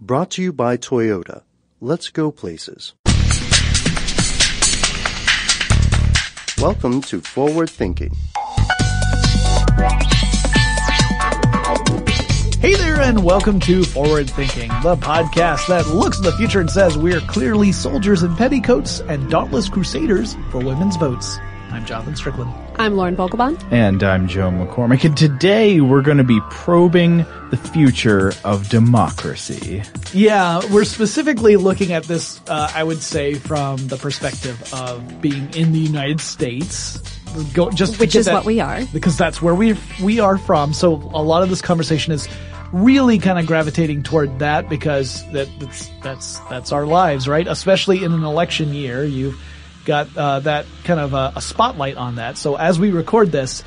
Brought to you by Toyota. Let's go places. Welcome to Forward Thinking. Hey there, and welcome to Forward Thinking, the podcast that looks at the future and says we're clearly soldiers in petticoats and dauntless crusaders for women's votes. I'm Jonathan Strickland. I'm Lauren Vogelbaum. And I'm Joe McCormick. And today we're going to be probing the future of democracy. Yeah, we're specifically looking at this, uh, I would say, from the perspective of being in the United States. Go, just Which is that, what we are. Because that's where we, we are from. So a lot of this conversation is really kind of gravitating toward that because that, that's, that's, that's our lives, right? Especially in an election year. You've, got uh, that kind of a, a, spotlight on that. So as we record this,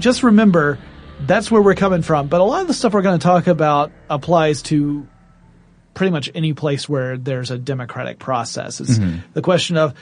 just remember that's where we're coming from. But a lot of the stuff we're going to talk about applies to pretty much any place where there's a democratic process. It's mm-hmm. the question of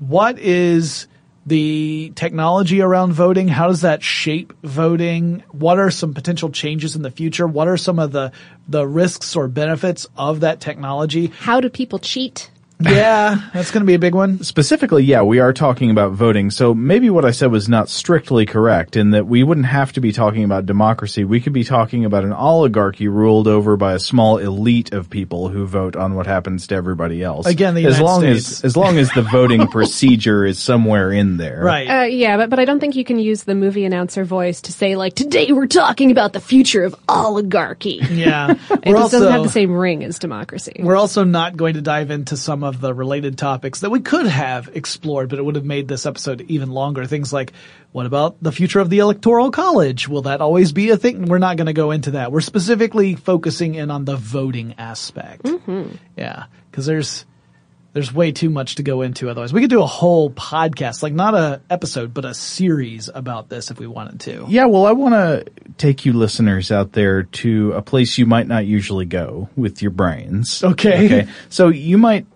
what is the technology around voting? How does that shape voting? What are some potential changes in the future? What are some of the, the risks or benefits of that technology? How do people cheat? Yeah, that's going to be a big one. Specifically, yeah, we are talking about voting. So maybe what I said was not strictly correct in that we wouldn't have to be talking about democracy. We could be talking about an oligarchy ruled over by a small elite of people who vote on what happens to everybody else. Again, the as long States. as as long as the voting procedure is somewhere in there. Right. Uh, yeah, but, but I don't think you can use the movie announcer voice to say like, today we're talking about the future of oligarchy. Yeah. it just also, doesn't have the same ring as democracy. We're also not going to dive into some of the related topics that we could have explored, but it would have made this episode even longer. Things like, what about the future of the electoral college? Will that always be a thing? We're not going to go into that. We're specifically focusing in on the voting aspect. Mm-hmm. Yeah. Cause there's, There's way too much to go into otherwise. We could do a whole podcast, like not a episode, but a series about this if we wanted to. Yeah, well, I want to take you listeners out there to a place you might not usually go with your brains. Okay. Okay. So you might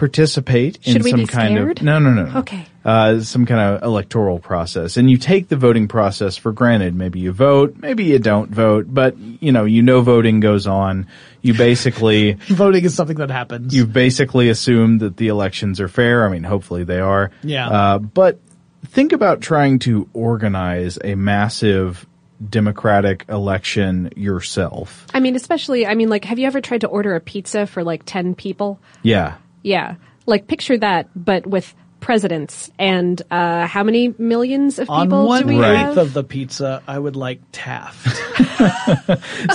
participate in Should we some be kind scared? of no, no, no, no. Okay. Uh, some kind of electoral process, and you take the voting process for granted. Maybe you vote, maybe you don't vote, but you know, you know, voting goes on. You basically Voting is something that happens. you've basically assumed that the elections are fair. I mean, hopefully they are. Yeah. Uh, but think about trying to organize a massive democratic election yourself. I mean, especially, I mean, like, have you ever tried to order a pizza for like 10 people? Yeah. Yeah. Like, picture that, but with presidents and, uh, how many millions of On people one do we Right. have? of the pizza, I would like Taft.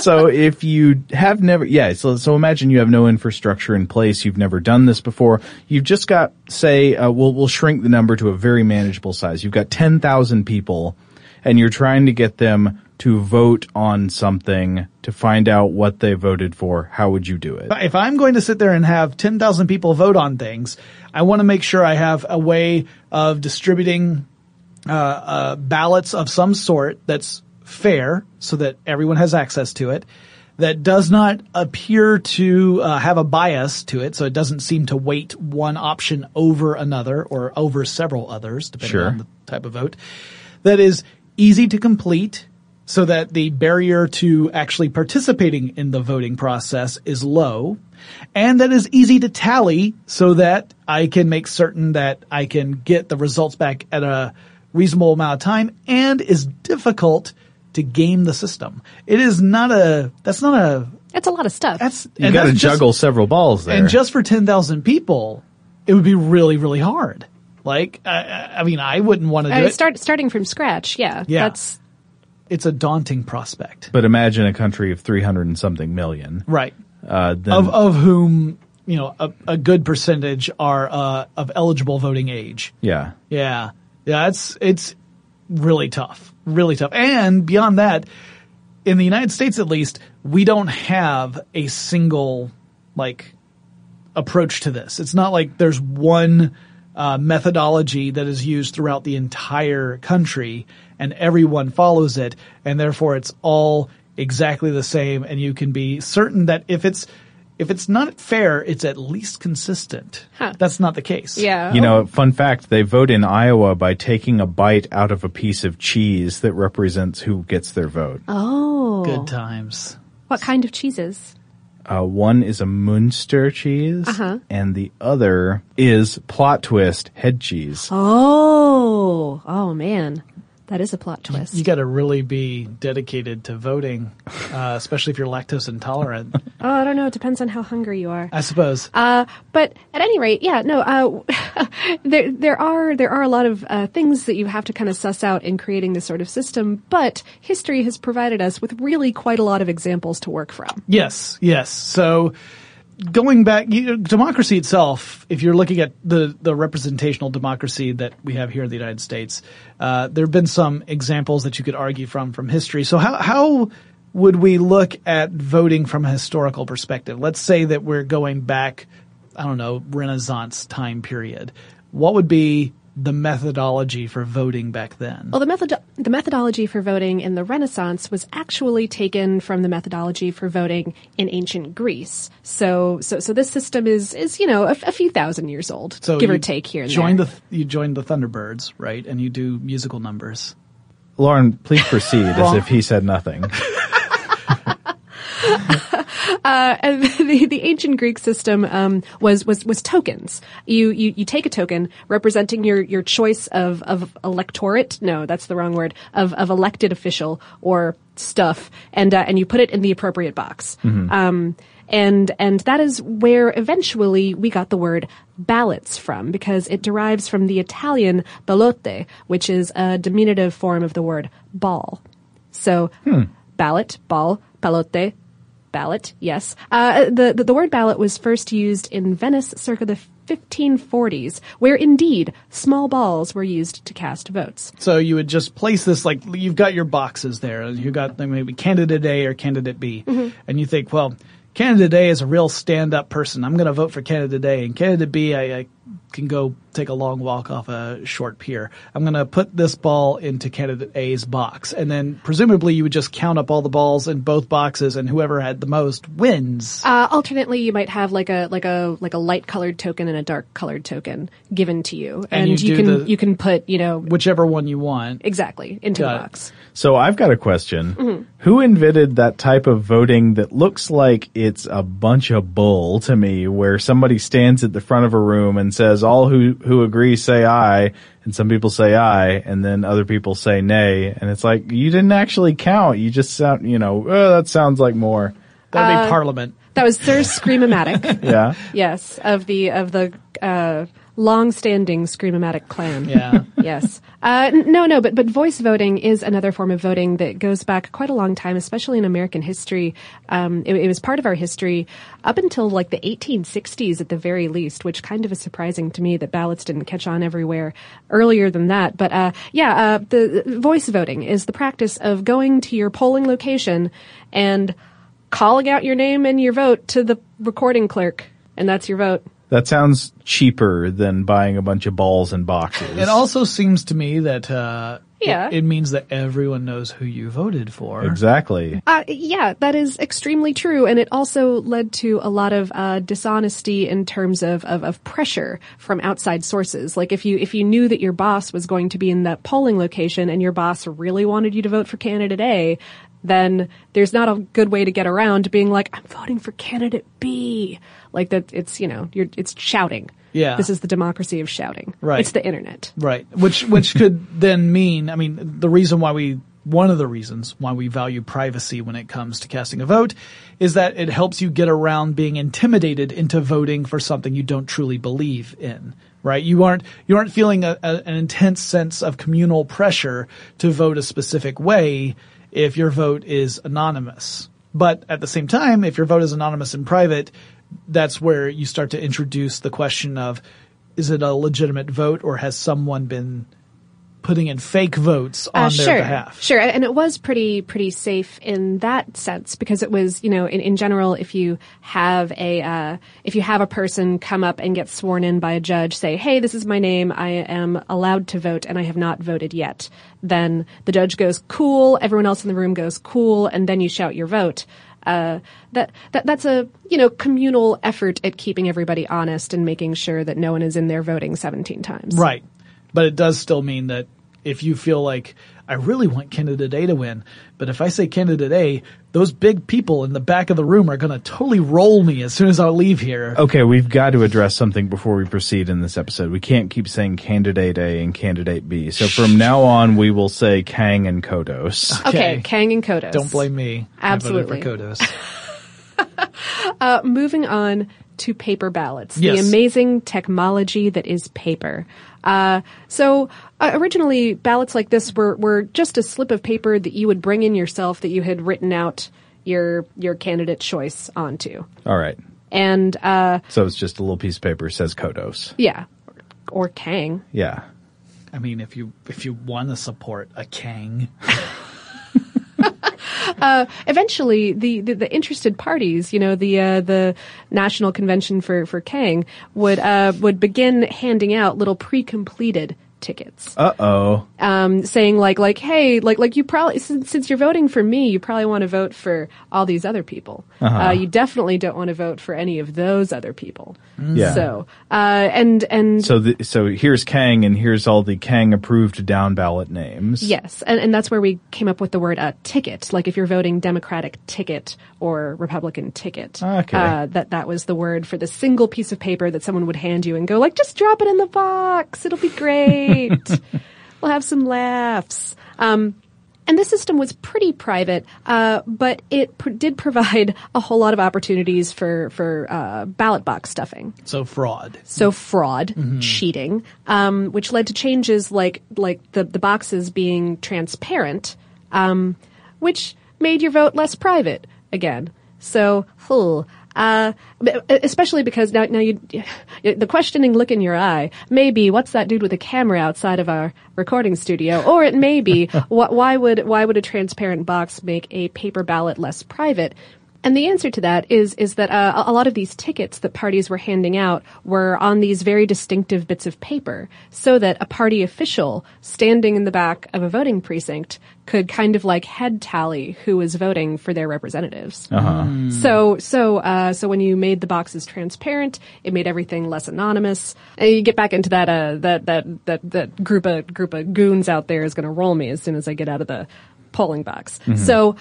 so if you have never, yeah, so, so imagine you have no infrastructure in place. You've never done this before. You've just got, say, uh, we'll, we'll shrink the number to a very manageable size. You've got 10,000 people and you're trying to get them to vote on something to find out what they voted for. How would you do it? if I'm going to sit there and have 10,000 people vote on things, I want to make sure I have a way of distributing uh, uh, ballots of some sort that's fair so that everyone has access to it, that does not appear to uh, have a bias to it, so it doesn't seem to weight one option over another or over several others, depending Sure. on the type of vote, that is easy to complete so that the barrier to actually participating in the voting process is low and that is easy to tally so that I can make certain that I can get the results back at a reasonable amount of time and is difficult to game the system. It is not a, that's not a, That's a lot of stuff. that's, You and got to that's just- juggle several balls there. and just for 10,000 people, it would be really, really hard. Like, I- I, I mean, I wouldn't want to do Uh, it. start, starting from scratch. Yeah. Yeah. That's, it's a daunting prospect. but imagine a country of 300 and something million. Right. Uh, then, Of, of whom, you know, a, a good percentage are, uh, of eligible voting age. yeah. Yeah. Yeah, it's, it's really tough. Really tough. And beyond that, in the United States at least, we don't have a single, like, approach to this. It's not like there's one, uh, methodology that is used throughout the entire country and everyone follows it and therefore it's all exactly the same and you can be certain that if it's, if it's not fair, it's at least consistent. Huh. That's not the case. yeah. You know, fun fact, they vote in Iowa by taking a bite out of a piece of cheese that represents who gets their vote. Oh. Good times. What kind of cheeses? Uh, one is a Munster cheese, Uh-huh. and the other is plot twist head cheese. Oh. Oh, man. That is a plot twist. You got to really be dedicated to voting, uh, especially if you're lactose intolerant. oh, I don't know. It depends on how hungry you are. I suppose. Uh, but at any rate, yeah, no, uh, there, there are, there are a lot of, uh, things that you have to kind of suss out in creating this sort of system, but history has provided us with really quite a lot of examples to work from. yes, yes. So going back, you, democracy itself, if you're looking at the, the representational democracy that we have here in the United States, uh, there have been some examples that you could argue from from history. So how how would we look at voting from a historical perspective? Let's say that we're going back, I don't know, Renaissance time period. What would be the methodology for voting back then? Well, the method, the methodology for voting in the Renaissance was actually taken from the methodology for voting in ancient Greece. So, so, so this system is, is, you know, a, a few thousand years old, So give or take here and join there. the you join the Thunderbirds, right? And you do musical numbers. Lauren, please proceed as if he said nothing. Uh, and the, the ancient Greek system um, was was was tokens. You, you you take a token representing your your choice of of electorate. No, that's the wrong word. Of of elected official or stuff, and uh, and you put it in the appropriate box. Um, and and that is where eventually we got the word ballots from because it derives from the Italian ballotte, which is a diminutive form of the word ball. So ballot, ball, ballotte, ballot. Yes, uh, the, the the word ballot was first used in Venice circa the 1540s, where indeed small balls were used to cast votes. So you would just place this like you've got your boxes there. And You got like, maybe candidate A or candidate B, Mm-hmm. and you think, well, candidate A is a real stand-up person. I'm going to vote for candidate A, and candidate B, I, I can go take a long walk off a short pier. I'm going to put this ball into candidate A's box, and then presumably you would just count up all the balls in both boxes, and whoever had the most wins. Uh, alternately, you might have like a like a like a light colored token and a dark colored token given to you, And and, you you, can the- you can put you know Whichever one you want. exactly into the it. Box. So I've got a question. Mm-hmm. Who invented that type of voting that looks like it's a bunch of bull to me, where somebody stands at the front of a room and says, all who, who agree say aye, and some people say aye, and then other people say nay, and it's like, you didn't actually count, you just sound, you know, oh, that sounds like more. That'd Uh, be Parliament. That was Sir Screamomatic. Yeah. yes, of the of the uh, long-standing Screamomatic clan. Yeah. yes. Uh, no, no, but but voice voting is another form of voting that goes back quite a long time, especially in American history. Um, it, it was part of our history up until like the 1860s at the very least, which kind of is surprising to me that ballots didn't catch on everywhere earlier than that. But uh, yeah, uh, the the voice voting is the practice of going to your polling location and calling out your name and your vote to the recording clerk, and that's your vote. That sounds cheaper than buying a bunch of balls and boxes. It also seems to me that uh, Yeah. it, it means that everyone knows who you voted for. Exactly. Uh, yeah, that is extremely true, and it also led to a lot of uh, dishonesty in terms of, of of pressure from outside sources. Like if you if you knew that your boss was going to be in that polling location, and your boss really wanted you to vote for candidate A, then there's not a good way to get around being like, I'm voting for candidate B. Like that, it's you know, you're it's shouting. Yeah. this is the democracy of shouting. Right. it's the internet. Right. Which which could then mean, I mean, the reason why we one of the reasons why we value privacy when it comes to casting a vote is that it helps you get around being intimidated into voting for something you don't truly believe in. Right? You aren't you aren't feeling a, a, an intense sense of communal pressure to vote a specific way if your vote is anonymous. But at the same time, if your vote is anonymous in private, that's where you start to introduce the question of is it a legitimate vote or has someone been putting in fake votes on Uh, their sure, behalf? Sure, and it was pretty pretty safe in that sense because it was you know in, in general if you have a uh, if you have a person come up and get sworn in by a judge say hey this is my name I am allowed to vote and I have not voted yet then the judge goes cool everyone else in the room goes cool and then you shout your vote. Uh, that, that that's a you know communal effort at keeping everybody honest and making sure that no one is in there voting 17 times. Right. But it does still mean that if you feel like I really want candidate A to win, but if I say candidate A, those big people in the back of the room are going to totally roll me as soon as I leave here. Okay, we've got to address something before we proceed in this episode. We can't keep saying candidate A and candidate B. So from now on, we will say Kang and Kodos. Okay, Kang and Kodos. Don't blame me. Absolutely. I voted for Kodos. Uh, moving on to paper ballots, Yes. the amazing technology that is paper. Uh, so uh, originally, ballots like this were were just a slip of paper that you would bring in yourself that you had written out your your candidate choice onto, All right. and uh, So it's just a little piece of paper says Kodos. yeah, or Kang. Yeah. I mean, if you if you want to support a Kang, eventually the, the, the interested parties, you know, the uh, the National Convention for for Kang would uh, would begin handing out little pre-completed tickets. Uh oh. um, saying like like hey like like you probably since, since you're voting for me you probably want to vote for all these other people Uh huh. you definitely don't want to vote for any of those other people Yeah. so uh and and So the, so here's Kang and here's all the Kang approved down ballot names. Yes, and, and that's where we came up with the word uh, ticket. Like if you're voting Democratic ticket or Republican ticket, Okay. uh, that that was the word for the single piece of paper that someone would hand you and go like, just drop it in the box. It'll be great. we'll have some laughs. Um, and the system was pretty private, uh, but it pr- did provide a whole lot of opportunities for for uh, ballot box stuffing. so fraud. So fraud, cheating, um, which led to changes like like the the boxes being transparent, um, which made your vote less private again. So, huh, uh, especially because now now you the questioning look in your eye may be what's that dude with a camera outside of our recording studio, or it may be wh- why would why would a transparent box make a paper ballot less private? And the answer to that is is that uh, a lot of these tickets that parties were handing out were on these very distinctive bits of paper, so that a party official standing in the back of a voting precinct could kind of like head tally who was voting for their representatives. Uh-huh. So so uh, so when you made the boxes transparent, it made everything less anonymous. And you get back into that uh, that that that that group of group of goons out there is going to roll me as soon as I get out of the polling box. So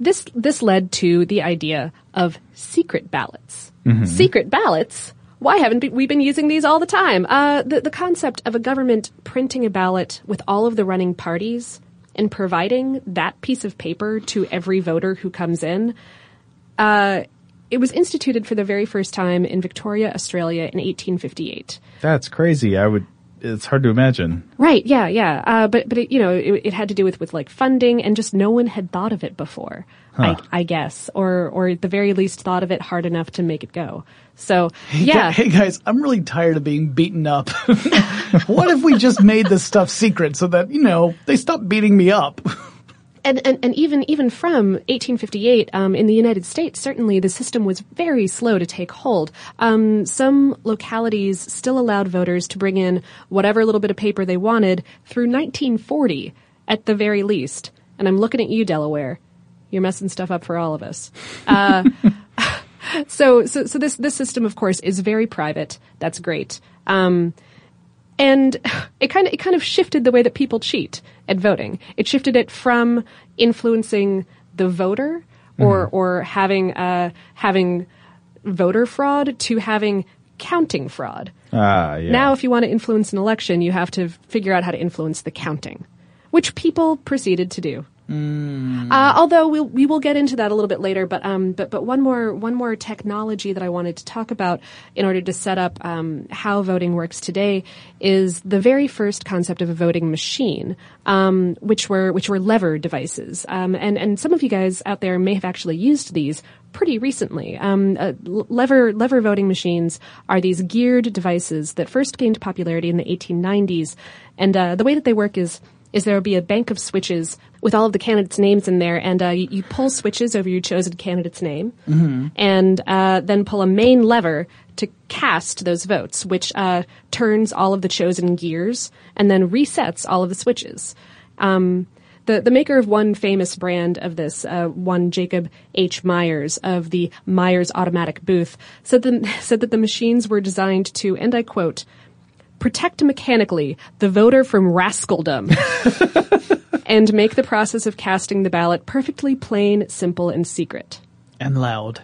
this this led to the idea of secret ballots. Secret ballots. Why haven't we been using these all the time? Uh, the the concept of a government printing a ballot with all of the running parties and providing that piece of paper to every voter who comes in. Uh, it was instituted for the very first time in Victoria, Australia, in 1858. That's crazy. I would. It's hard to imagine. Right. Yeah. Yeah. Uh, but but it, you know it, it had to do with with like funding and just no one had thought of it before. I, I guess, or or at the very least thought of it hard enough to make it go. So yeah. Hey guys, I'm really tired of being beaten up. what if we just made this stuff secret so that, you know, they stop beating me up? and, and, and even even from 1858 um, in the United States, certainly the system was very slow to take hold. Um, some localities still allowed voters to bring in whatever little bit of paper they wanted through 1940, at the very least. And I'm looking at you, Delaware. You're messing stuff up for all of us. Uh, so, so, so this this system, of course, is very private. That's great. Um, and it kind of it kind of shifted the way that people cheat at voting. It shifted it from influencing the voter or or having uh, having voter fraud to having counting fraud. Ah, yeah. Now, if you want to influence an election, you have to figure out how to influence the counting, which people proceeded to do. Uh, although we'll, we will get into that a little bit later, but um, but but one more one more technology that I wanted to talk about in order to set up um, how voting works today is the very first concept of a voting machine, um, which were which were lever devices, um, and and some of you guys out there may have actually used these pretty recently. Um, uh, lever lever voting machines are these geared devices that first gained popularity in the 1890s, and uh, the way that they work is is there will be a bank of switches with all of the candidates' names in there, and uh, you, you pull switches over your chosen candidate's name, and uh, then pull a main lever to cast those votes, which uh, turns all of the chosen gears and then resets all of the switches. Um, the, the maker of one famous brand of this, uh, one Jacob H. Myers of the Myers Automatic Booth, said, the, said that the machines were designed to, and I quote, protect mechanically the voter from rascaldom and make the process of casting the ballot perfectly plain, simple, and secret. and loud.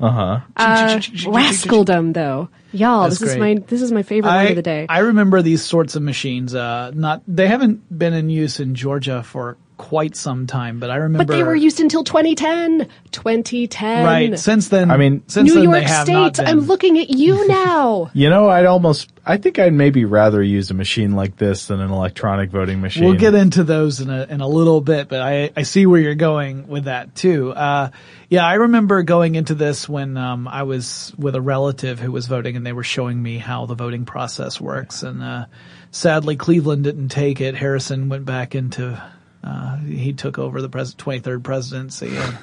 Uh, huh. Uh rascaldom, though, y'all, That's this is great. my this is my favorite I, word of the day. I remember these sorts of machines. Uh, not they haven't been in use in Georgia for quite some time, but I remember. but they were used until 2010. 2010. right since then. I mean, since New then York they have not State. been. I'm looking at you now. You know, I'd almost, I think I'd maybe rather use a machine like this than an electronic voting machine. We'll get into those in a in a little bit, but I I see where you're going with that too. Uh, yeah, I remember going into this when um, I was with a relative who was voting, and they were showing me how the voting process works. And uh, sadly, Cleveland didn't take it. Harrison went back into. Uh, he took over the pres- 23rd presidency. And,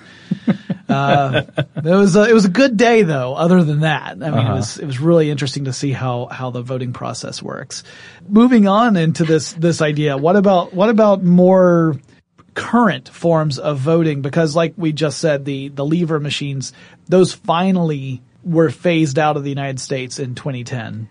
uh, it was a, it was a good day though. Other than that, I mean, it was it was really interesting to see how how the voting process works. Moving on into this this idea, what about what about more current forms of voting? Because like we just said, the the lever machines, those finally were phased out of the United States in 2010.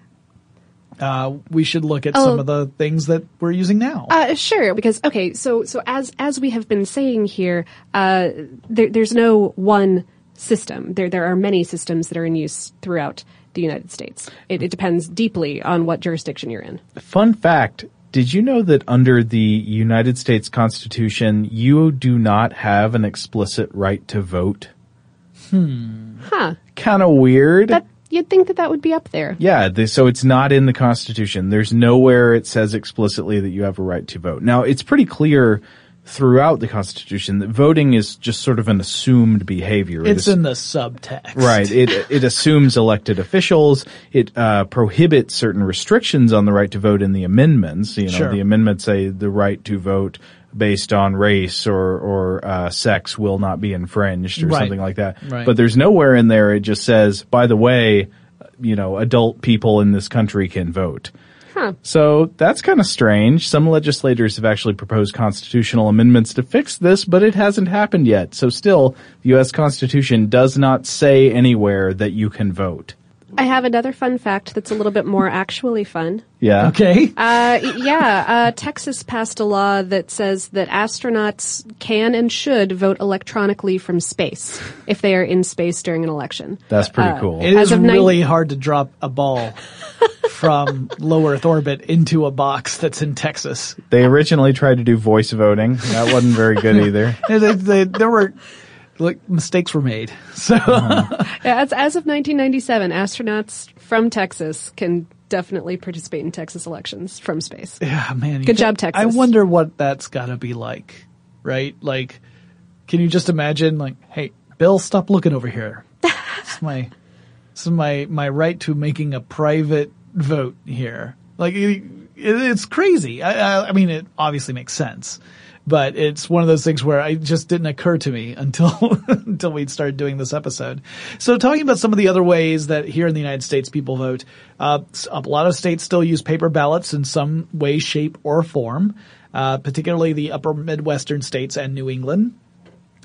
Uh, we should look at some Oh. of the things that we're using now. Uh, sure, because okay, so so as as we have been saying here, uh, there, there's no one system. There there are many systems that are in use throughout the United States. It, it depends deeply on what jurisdiction you're in. Fun fact. Did you know that under the United States Constitution, you do not have an explicit right to vote? Hmm. Huh? Kind of weird. That you'd think that that would be up there. Yeah, the, so it's not in the Constitution. There's nowhere it says explicitly that you have a right to vote. Now, it's pretty clear throughout the Constitution that voting is just sort of an assumed behavior. It it's in the subtext. Right. It it assumes elected officials. It uh, prohibits certain restrictions on the right to vote in the amendments. You know, Sure. the amendments say the right to vote based on race or or uh, sex will not be infringed or Right. something like that. Right. But there's nowhere in there it just says, by the way, you know, adult people in this country can vote. So that's kind of strange. Some legislators have actually proposed constitutional amendments to fix this, but it hasn't happened yet. So still, the U.S. Constitution does not say anywhere that you can vote. I have another fun fact that's a little bit more actually fun. Yeah. Okay. Uh, yeah, uh, Texas passed a law that says that astronauts can and should vote electronically from space if they are in space during an election. That's pretty cool. It As is of nine- really hard to drop a ball from low Earth orbit into a box that's in Texas. They originally tried to do voice voting. That wasn't very good either. They- they- they- there were like mistakes were made. So Yeah, as, as of 1997, astronauts from Texas can definitely participate in Texas elections from space. yeah, man. Good job, Texas. I wonder what that's got to be like, right? Like, can you just imagine, like, hey, Bill, stop looking over here. It's my, this is my my right to making a private vote here. Like, it, it, it's crazy. I, I, I mean, it obviously makes sense. But it's one of those things where it just didn't occur to me until until we started doing this episode. So talking about some of the other ways that here in the United States people vote, uh, a lot of states still use paper ballots in some way, shape, or form. Uh, particularly the upper Midwestern states and New England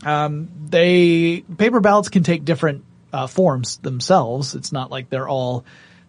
they paper ballots can take different uh, forms themselves. It's not like they're all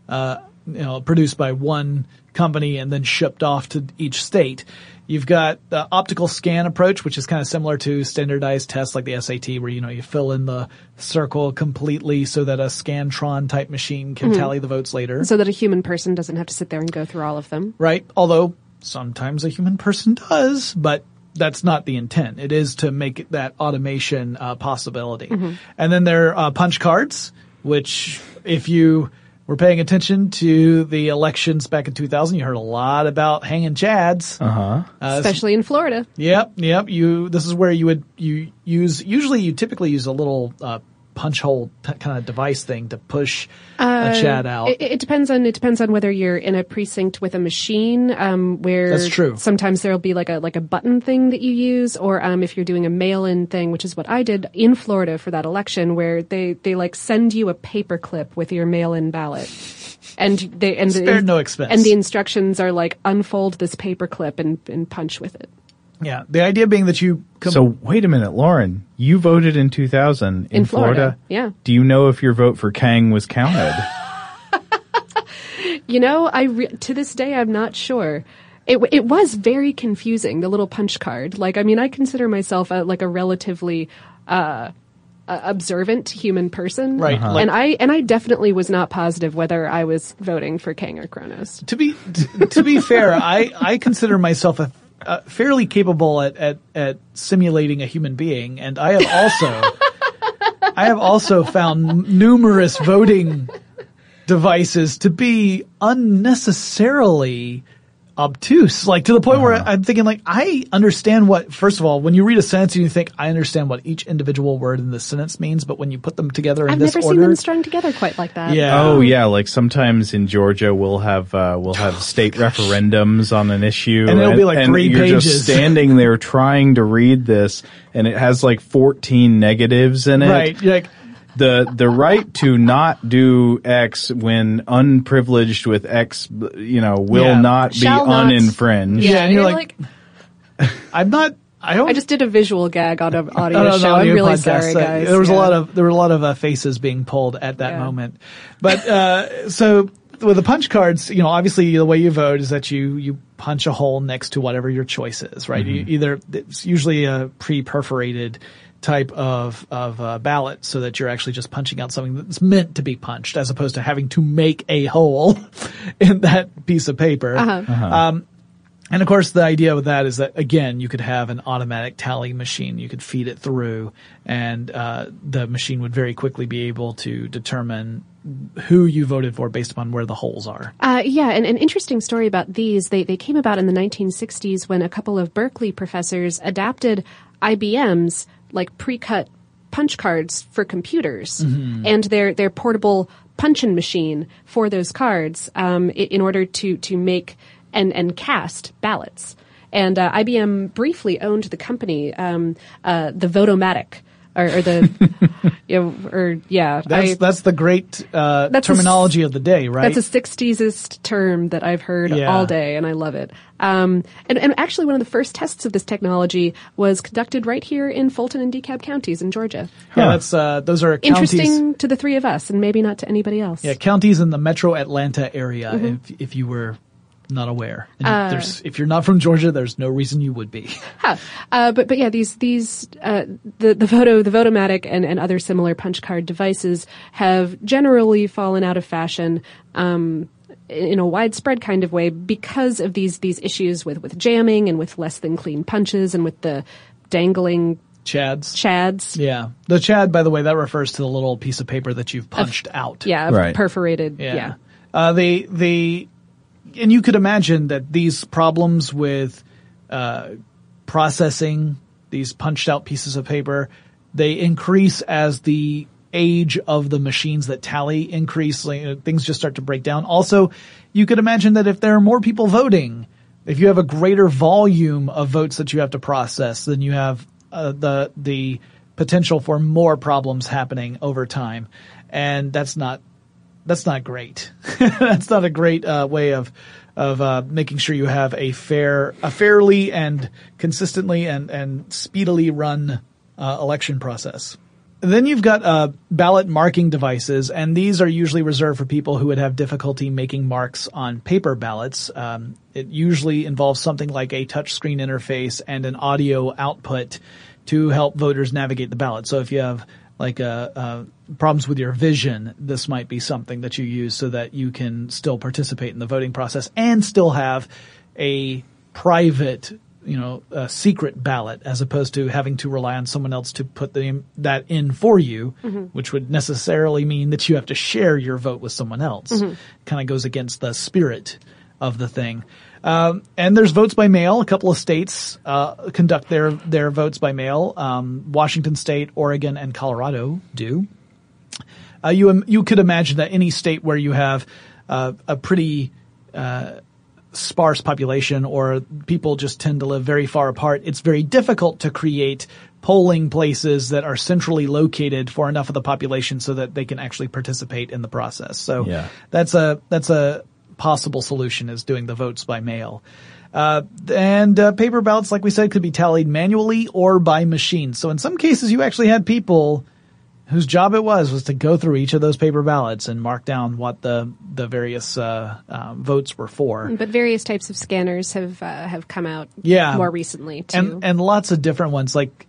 uh, you know produced by one company and then shipped off to each state. You've got the optical scan approach, which is kind of similar to standardized tests like the SAT, where you know you fill in the circle completely so that a Scantron type machine can tally the votes later. So that a human person doesn't have to sit there and go through all of them. right? Although sometimes a human person does, but that's not the intent. It is to make that automation uh, possibility. And then there are uh, punch cards, which if you were paying attention to the elections back in 2000, you heard a lot about hanging chads. Uh-huh. Especially in Florida. Yep, yep. You. This is where you would you use. Usually, you typically use a little uh, punch hole t- kind of device thing to push a chad out. It, it depends on it depends on whether you're in a precinct with a machine, um, where That's true. Sometimes there'll be like a like a button thing that you use, or um, if you're doing a mail-in thing, which is what I did in Florida for that election, where they they like send you a paper clip with your mail-in ballot, and they and the, Spared no expense. and the instructions are like unfold this paper clip and and punch with it. Yeah. The idea being that you. Com- So wait a minute, Lauren. You voted in 2000 in, In Florida, yeah. Do you know if your vote for Kang was counted? You know, I re- to this day I'm not sure. It it was very confusing the little punch card. Like I mean, I consider myself a, like a relatively uh, uh, observant human person, Right, Uh-huh. And I and I definitely was not positive whether I was voting for Kang or Kronos. to be t- to be fair, I I consider myself a, a fairly capable at, at at simulating a human being, and I have also I have also found numerous voting devices to be unnecessarily obtuse, like to the point where I'm thinking, like, I understand what. First of all, when you read a sentence, you think I understand what each individual word in the sentence means, but when you put them together in I've this never seen them strung together quite like that. yeah, Oh yeah, like sometimes in Georgia we'll have uh, we'll have state referendums on an issue, And it'll be like three you're pages. just standing there trying to read this, and it has like 14 negatives in it. right, you're like. The the right to not do X when unprivileged with X, you know, will Yeah. not be Shall not. uninfringed. Yeah, and you're like- I'm not. I don't. I just did a visual gag on an audio on an show. I'm really podcast. sorry, Uh, guys. There was a lot of there were a lot of uh, faces being pulled at that Yeah. moment, but uh, so with the punch cards, you know, obviously the way you vote is that you you punch a hole next to whatever your choice is, right? Mm-hmm. You, either it's usually a pre-perforated type of of uh, ballot, so that you're actually just punching out something that's meant to be punched, as opposed to having to make a hole in that piece of paper. Uh-huh. Um, and of course, the idea with that is that again, you could have an automatic tally machine. You could feed it through, and uh, the machine would very quickly be able to determine who you voted for based upon where the holes are. Uh, yeah, and an interesting story about these. They they came about in the 1960s when a couple of Berkeley professors adapted IBM's like pre-cut punch cards for computers and their their portable punch-in machine for those cards um, in order to to make and and cast ballots. and uh, IBM briefly owned the company, um, uh, the Votomatic. Or, or the, you know, or yeah, That's I- that's the great uh, That's a terminology of the day, right? That's a 60s term that I've heard Yeah. all day, and I love it. Um, and, and actually, one of the first tests of this technology was conducted right here in Fulton and DeKalb counties in Georgia. yeah, that's uh, those are counties. Interesting to the three of us, and maybe not to anybody else. Yeah, counties in the Metro Atlanta area. Mhm. If if you were not aware, and Uh, there's if you're not from Georgia, there's no reason you would be. Huh. Uh, but but yeah, these these uh, the the photo the Votomatic and, and other similar punch card devices have generally fallen out of fashion. Um, in a widespread kind of way because of these these issues with with jamming and with less than clean punches and with the dangling Chads. chads. Yeah, the Chad, by the way, that refers to the little piece of paper that you've punched out. Yeah, of perforated. Yeah. Uh, they they, and you could imagine that these problems with uh, processing these punched out pieces of paper, they increase as the age of the machines that tally increase. Like, things just start to break down. Also, you could imagine that if there are more people voting, if you have a greater volume of votes that you have to process, then you have uh, the the potential for more problems happening over time, and that's not that's not great. that's not a great uh, way of of uh, making sure you have a fair, a fairly and consistently and and speedily run uh, election process. Then you've got uh, ballot marking devices, and these are usually reserved for people who would have difficulty making marks on paper ballots. Um, it usually involves something like a touchscreen interface and an audio output to help voters navigate the ballot. So if you have like a, problems with your vision, this might be something that you use so that you can still participate in the voting process and still have a private, you know, uh, secret ballot as opposed to having to rely on someone else to put the, that in for you, Mhm. which would necessarily mean that you have to share your vote with someone else. Mhm. Kind of goes against the spirit of the thing. Um, and there's votes by mail. A couple of states uh, conduct their their votes by mail. Um, Washington State, Oregon, and Colorado do. Uh, you you could imagine that any state where you have uh, a pretty uh, sparse population or people just tend to live very far apart, it's very difficult to create polling places that are centrally located for enough of the population so that they can actually participate in the process. So Yeah. that's a that's a possible solution is doing the votes by mail. Uh, and uh, paper ballots, like we said, could be tallied manually or by machine. So in some cases, you actually had people whose job it was was to go through each of those paper ballots and mark down what the the various uh, uh, votes were for. But various types of scanners have uh, have come out Yeah. more recently too. and and lots of different ones. Like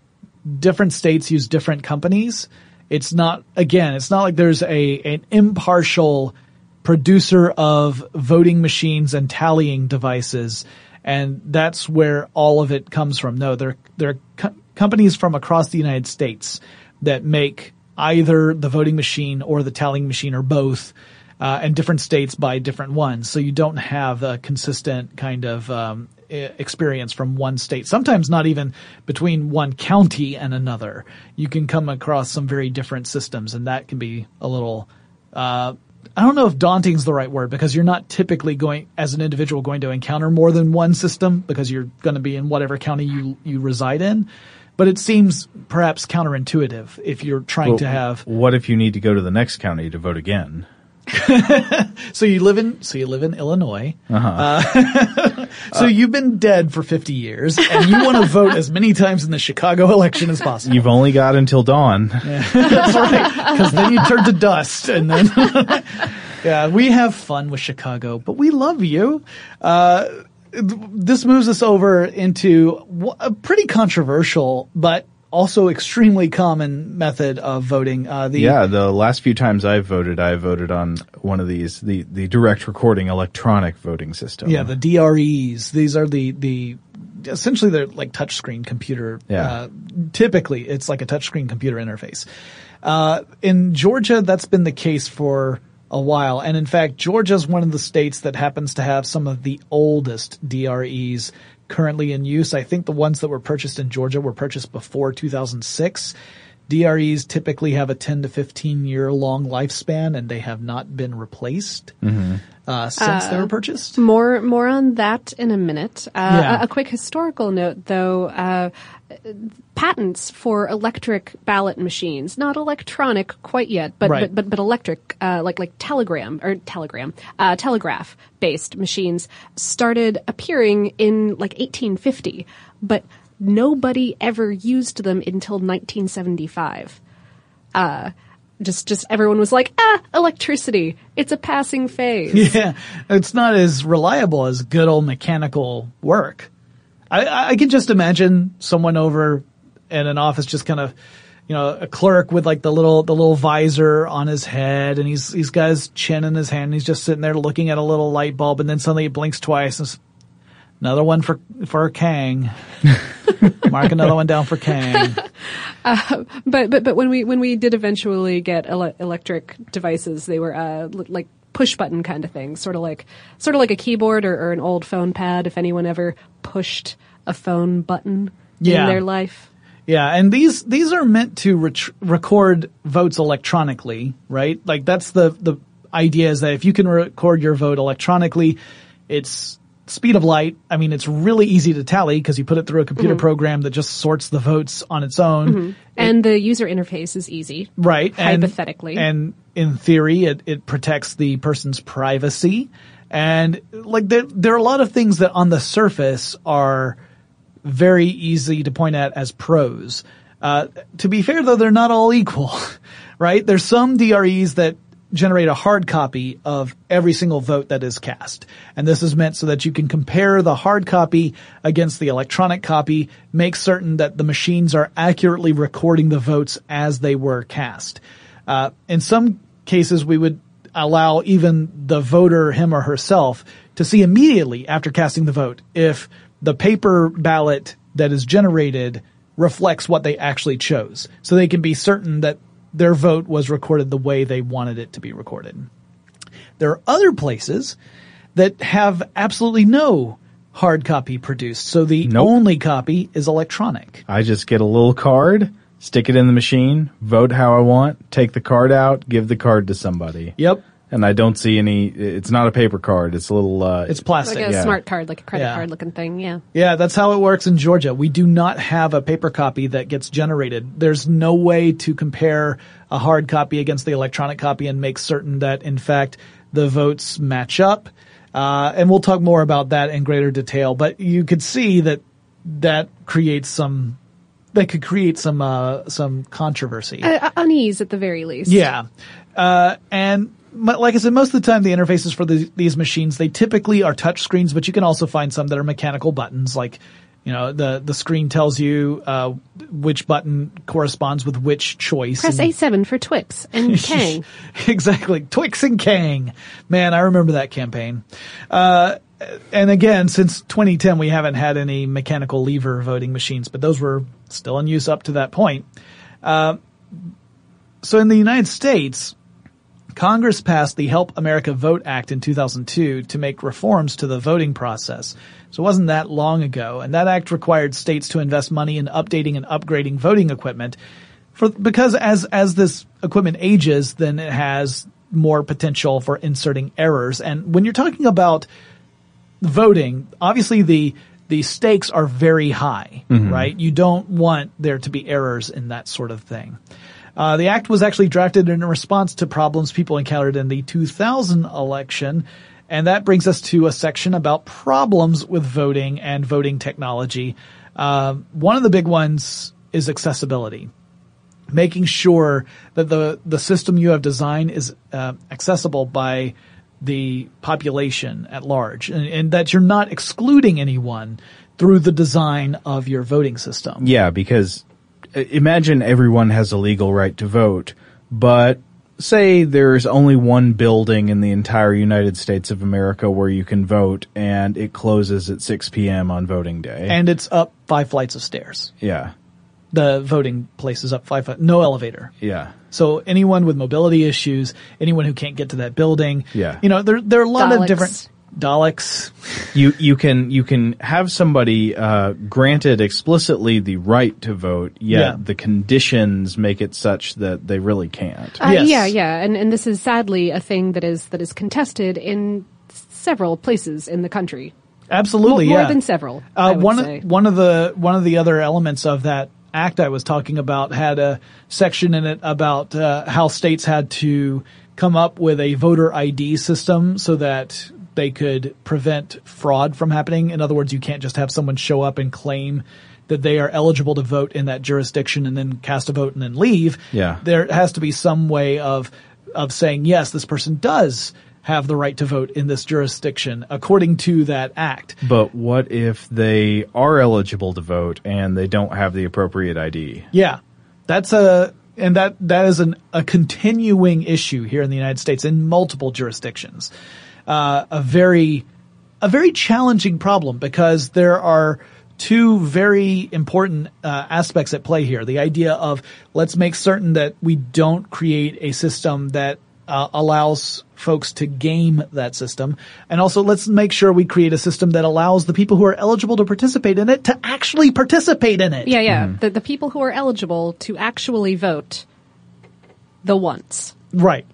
different states use different companies. It's not again. It's not like there's a an impartial producer of voting machines and tallying devices, and that's where all of it comes from. No, they're they're co- companies from across the United States that make either the voting machine or the tallying machine or both. Uh, and different states buy different ones, so you don't have a consistent kind of um, experience from one state. Sometimes not even between one county and another. You can come across some very different systems, and that can be a little. Uh, I don't know if daunting is the right word because you're not typically going as an individual going to encounter more than one system because you're going to be in whatever county you you reside in. But it seems perhaps counterintuitive if you're trying Well, to have What if you need to go to the next county to vote again? so you live in so you live in Illinois. Uh-huh. Uh, so you've been dead for 50 years and you want to vote as many times in the Chicago election as possible. You've only got until dawn. That's right. Because then you turn to dust and then, yeah, we have fun with Chicago, but we love you. Uh, this moves us over into a pretty controversial, but also extremely common method of voting. Uh, the, yeah, the last few times I've voted, I voted on one of these, the, the direct recording electronic voting system. Yeah, the DREs. These are the the essentially they're like touchscreen computer. Yeah. Uh, typically, it's like a touchscreen computer interface. Uh, in Georgia, that's been the case for a while, and in fact, Georgia's one of the states that happens to have some of the oldest DREs currently in use. I think the ones that were purchased in Georgia were purchased before 2006. DREs typically have a 10 to 15 year long lifespan and they have not been replaced uh, since they were purchased. More more on that in a minute. Uh, Yeah. a, a quick historical note, though. Uh, patents for electric ballot machines, not electronic quite yet, but Right. but, but but electric, uh, like like telegram or telegram, uh, telegraph based machines started appearing in like 1850, but nobody ever used them until 1975 just just everyone was like, ah, electricity. It's a passing phase. Yeah, it's not as reliable as good old mechanical work. I, I can just imagine someone over in an office just kind of, you know, a clerk with like the little the little visor on his head, and he's he's got his chin in his hand. And he's just sitting there looking at a little light bulb, and then suddenly it blinks twice. And another one for for Kang. Mark another one down for Kang. But but but when we when we did eventually get ele- electric devices, they were uh, li- like push button kind of thing, sort of like sort of like a keyboard or, or an old phone pad. If anyone ever pushed a phone button Yeah. in their life. Yeah, and these these are meant to ret- record votes electronically, right? Like that's the the idea is that if you can record your vote electronically, it's speed of light. I mean, it's really easy to tally because you put it through a computer mm-hmm. program that just sorts the votes on its own, mm-hmm. And the user interface is easy. right? And- Hypothetically. and in theory, it it protects the person's privacy, and like there there are a lot of things that on the surface are very easy to point at as pros. Uh, to be fair though, they're not all equal, right? There's some DREs that generate a hard copy of every single vote that is cast. And this is meant so that you can compare the hard copy against the electronic copy, make certain that the machines are accurately recording the votes as they were cast. Uh, in some cases, we would allow even the voter, him or herself, to see immediately after casting the vote if the paper ballot that is generated reflects what they actually chose. So they can be certain that their vote was recorded the way they wanted it to be recorded. There are other places that have absolutely no hard copy produced. So the Nope. only copy is electronic. I just get a little card, stick it in the machine, vote how I want, take the card out, give the card to somebody. Yep. And I don't see any. It's not a paper card. It's a little. Uh, It's plastic. Like a Yeah. smart card, like a credit Yeah. card looking thing. Yeah. Yeah, that's how it works in Georgia. We do not have a paper copy that gets generated. There's no way to compare a hard copy against the electronic copy and make certain that, in fact, the votes match up. Uh, and we'll talk more about that in greater detail, but you could see that that creates some, that could create some, uh, some controversy. Uh, unease at the very least. Yeah. Uh, and like I said, most of the time the interfaces for the, these machines, they typically are touch screens, but you can also find some that are mechanical buttons. Like, you know, the, the screen tells you, uh, which button corresponds with which choice. Press A7 for Twix and Kang. exactly. Twix and Kang. Man, I remember that campaign. Uh, and again, since 2010, we haven't had any mechanical lever voting machines, but those were still in use up to that point. Uh, so in the United States, Congress passed the Help America Vote Act in 2002 to make reforms to the voting process. So it wasn't that long ago, and that act required states to invest money in updating and upgrading voting equipment for, because as, as this equipment ages, then it has more potential for inserting errors. And when you're talking about voting, obviously the, the stakes are very high, right? You don't want there to be errors in that sort of thing. Uh, the act was actually drafted in response to problems people encountered in the 2000 election, and that brings us to a section about problems with voting and voting technology. Uh, one of the big ones is accessibility making sure that the the system you have designed is uh, accessible by the population at large, and, and that you're not excluding anyone through the design of your voting system. Yeah, because uh, imagine everyone has a legal right to vote, but say there's only one building in the entire United States of America where you can vote and it closes at 6 p.m. on voting day. And it's up five flights of stairs. yeah. The voting place is up five, flight- no elevator. Yeah. So anyone with mobility issues, anyone who can't get to that building, Yeah. you know, there there are a lot of different Daleks. You you can you can have somebody uh, granted explicitly the right to vote, yet Yeah. the conditions make it such that they really can't. Uh, Yes. Yeah, yeah, and and this is sadly a thing that is that is contested in several places in the country. Absolutely, More yeah. than several, Uh, I would one say. one of the one of the other elements of that act I was talking about had a section in it about uh, how states had to come up with a voter ID system so that they could prevent fraud from happening. In other words, you can't just have someone show up and claim that they are eligible to vote in that jurisdiction and then cast a vote and then leave. Yeah. There has to be some way of of saying yes, this person does have the right to vote in this jurisdiction according to that act. But what if they are eligible to vote and they don't have the appropriate ID? Yeah, that's a and that that is an a continuing issue here in the United States in multiple jurisdictions. Uh, a very a very challenging problem because there are two very important uh, aspects at play here. The idea of let's make certain that we don't create a system that uh, allows folks to game that system, and also let's make sure we create a system that allows the people who are eligible to participate in it to actually participate in it. Yeah, yeah. The the people who are eligible to actually vote, the ones, Right.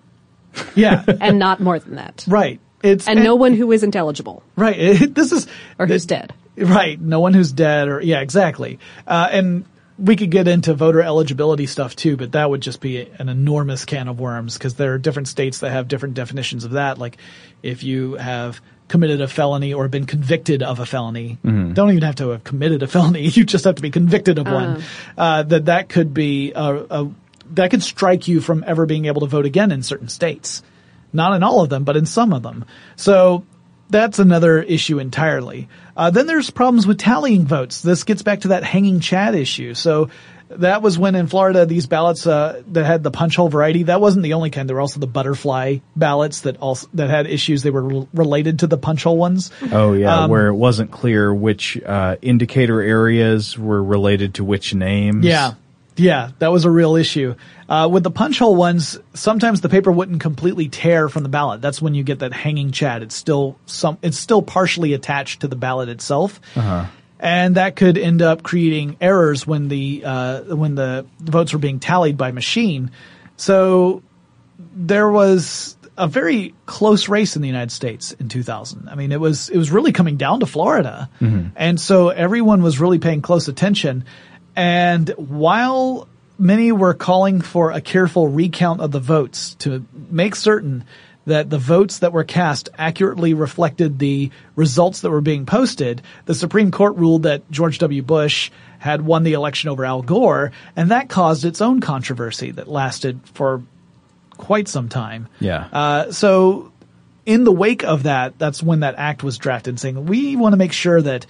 Yeah. and not more than that, right. It's and no one who isn't eligible right. It, this is or who's dead. right. No one who's dead or yeah, exactly. Uh, and we could get into voter eligibility stuff too, but that would just be an enormous can of worms because there are different states that have different definitions of that. Like if you have committed a felony or been convicted of a felony, don't even have to have committed a felony. You just have to be convicted of one. Uh, that that could be a, a that could strike you from ever being able to vote again in certain states. Not in all of them, but in some of them. So that's another issue entirely. Uh, then there's problems with tallying votes. This gets back to that hanging chad issue. So that was when in Florida these ballots uh, that had the punch hole variety. That wasn't the only kind. There were also the butterfly ballots that also that had issues. They were re- related to the punch hole ones. Oh yeah, Um, where it wasn't clear which uh, indicator areas were related to which names. Yeah. Yeah, that was a real issue. Uh, with the punch hole ones, sometimes the paper wouldn't completely tear from the ballot. That's when you get that hanging chad. It's still some, it's still partially attached to the ballot itself. And that could end up creating errors when the, uh, when the votes were being tallied by machine. So there was a very close race in the United States in 2000. I mean, it was it was really coming down to Florida, and so everyone was really paying close attention. And while many were calling for a careful recount of the votes to make certain that the votes that were cast accurately reflected the results that were being posted, the Supreme Court ruled that George W. Bush had won the election over Al Gore, and that caused its own controversy that lasted for quite some time. Yeah. Uh, so in the wake of that, that's when that act was drafted saying we want to make sure that,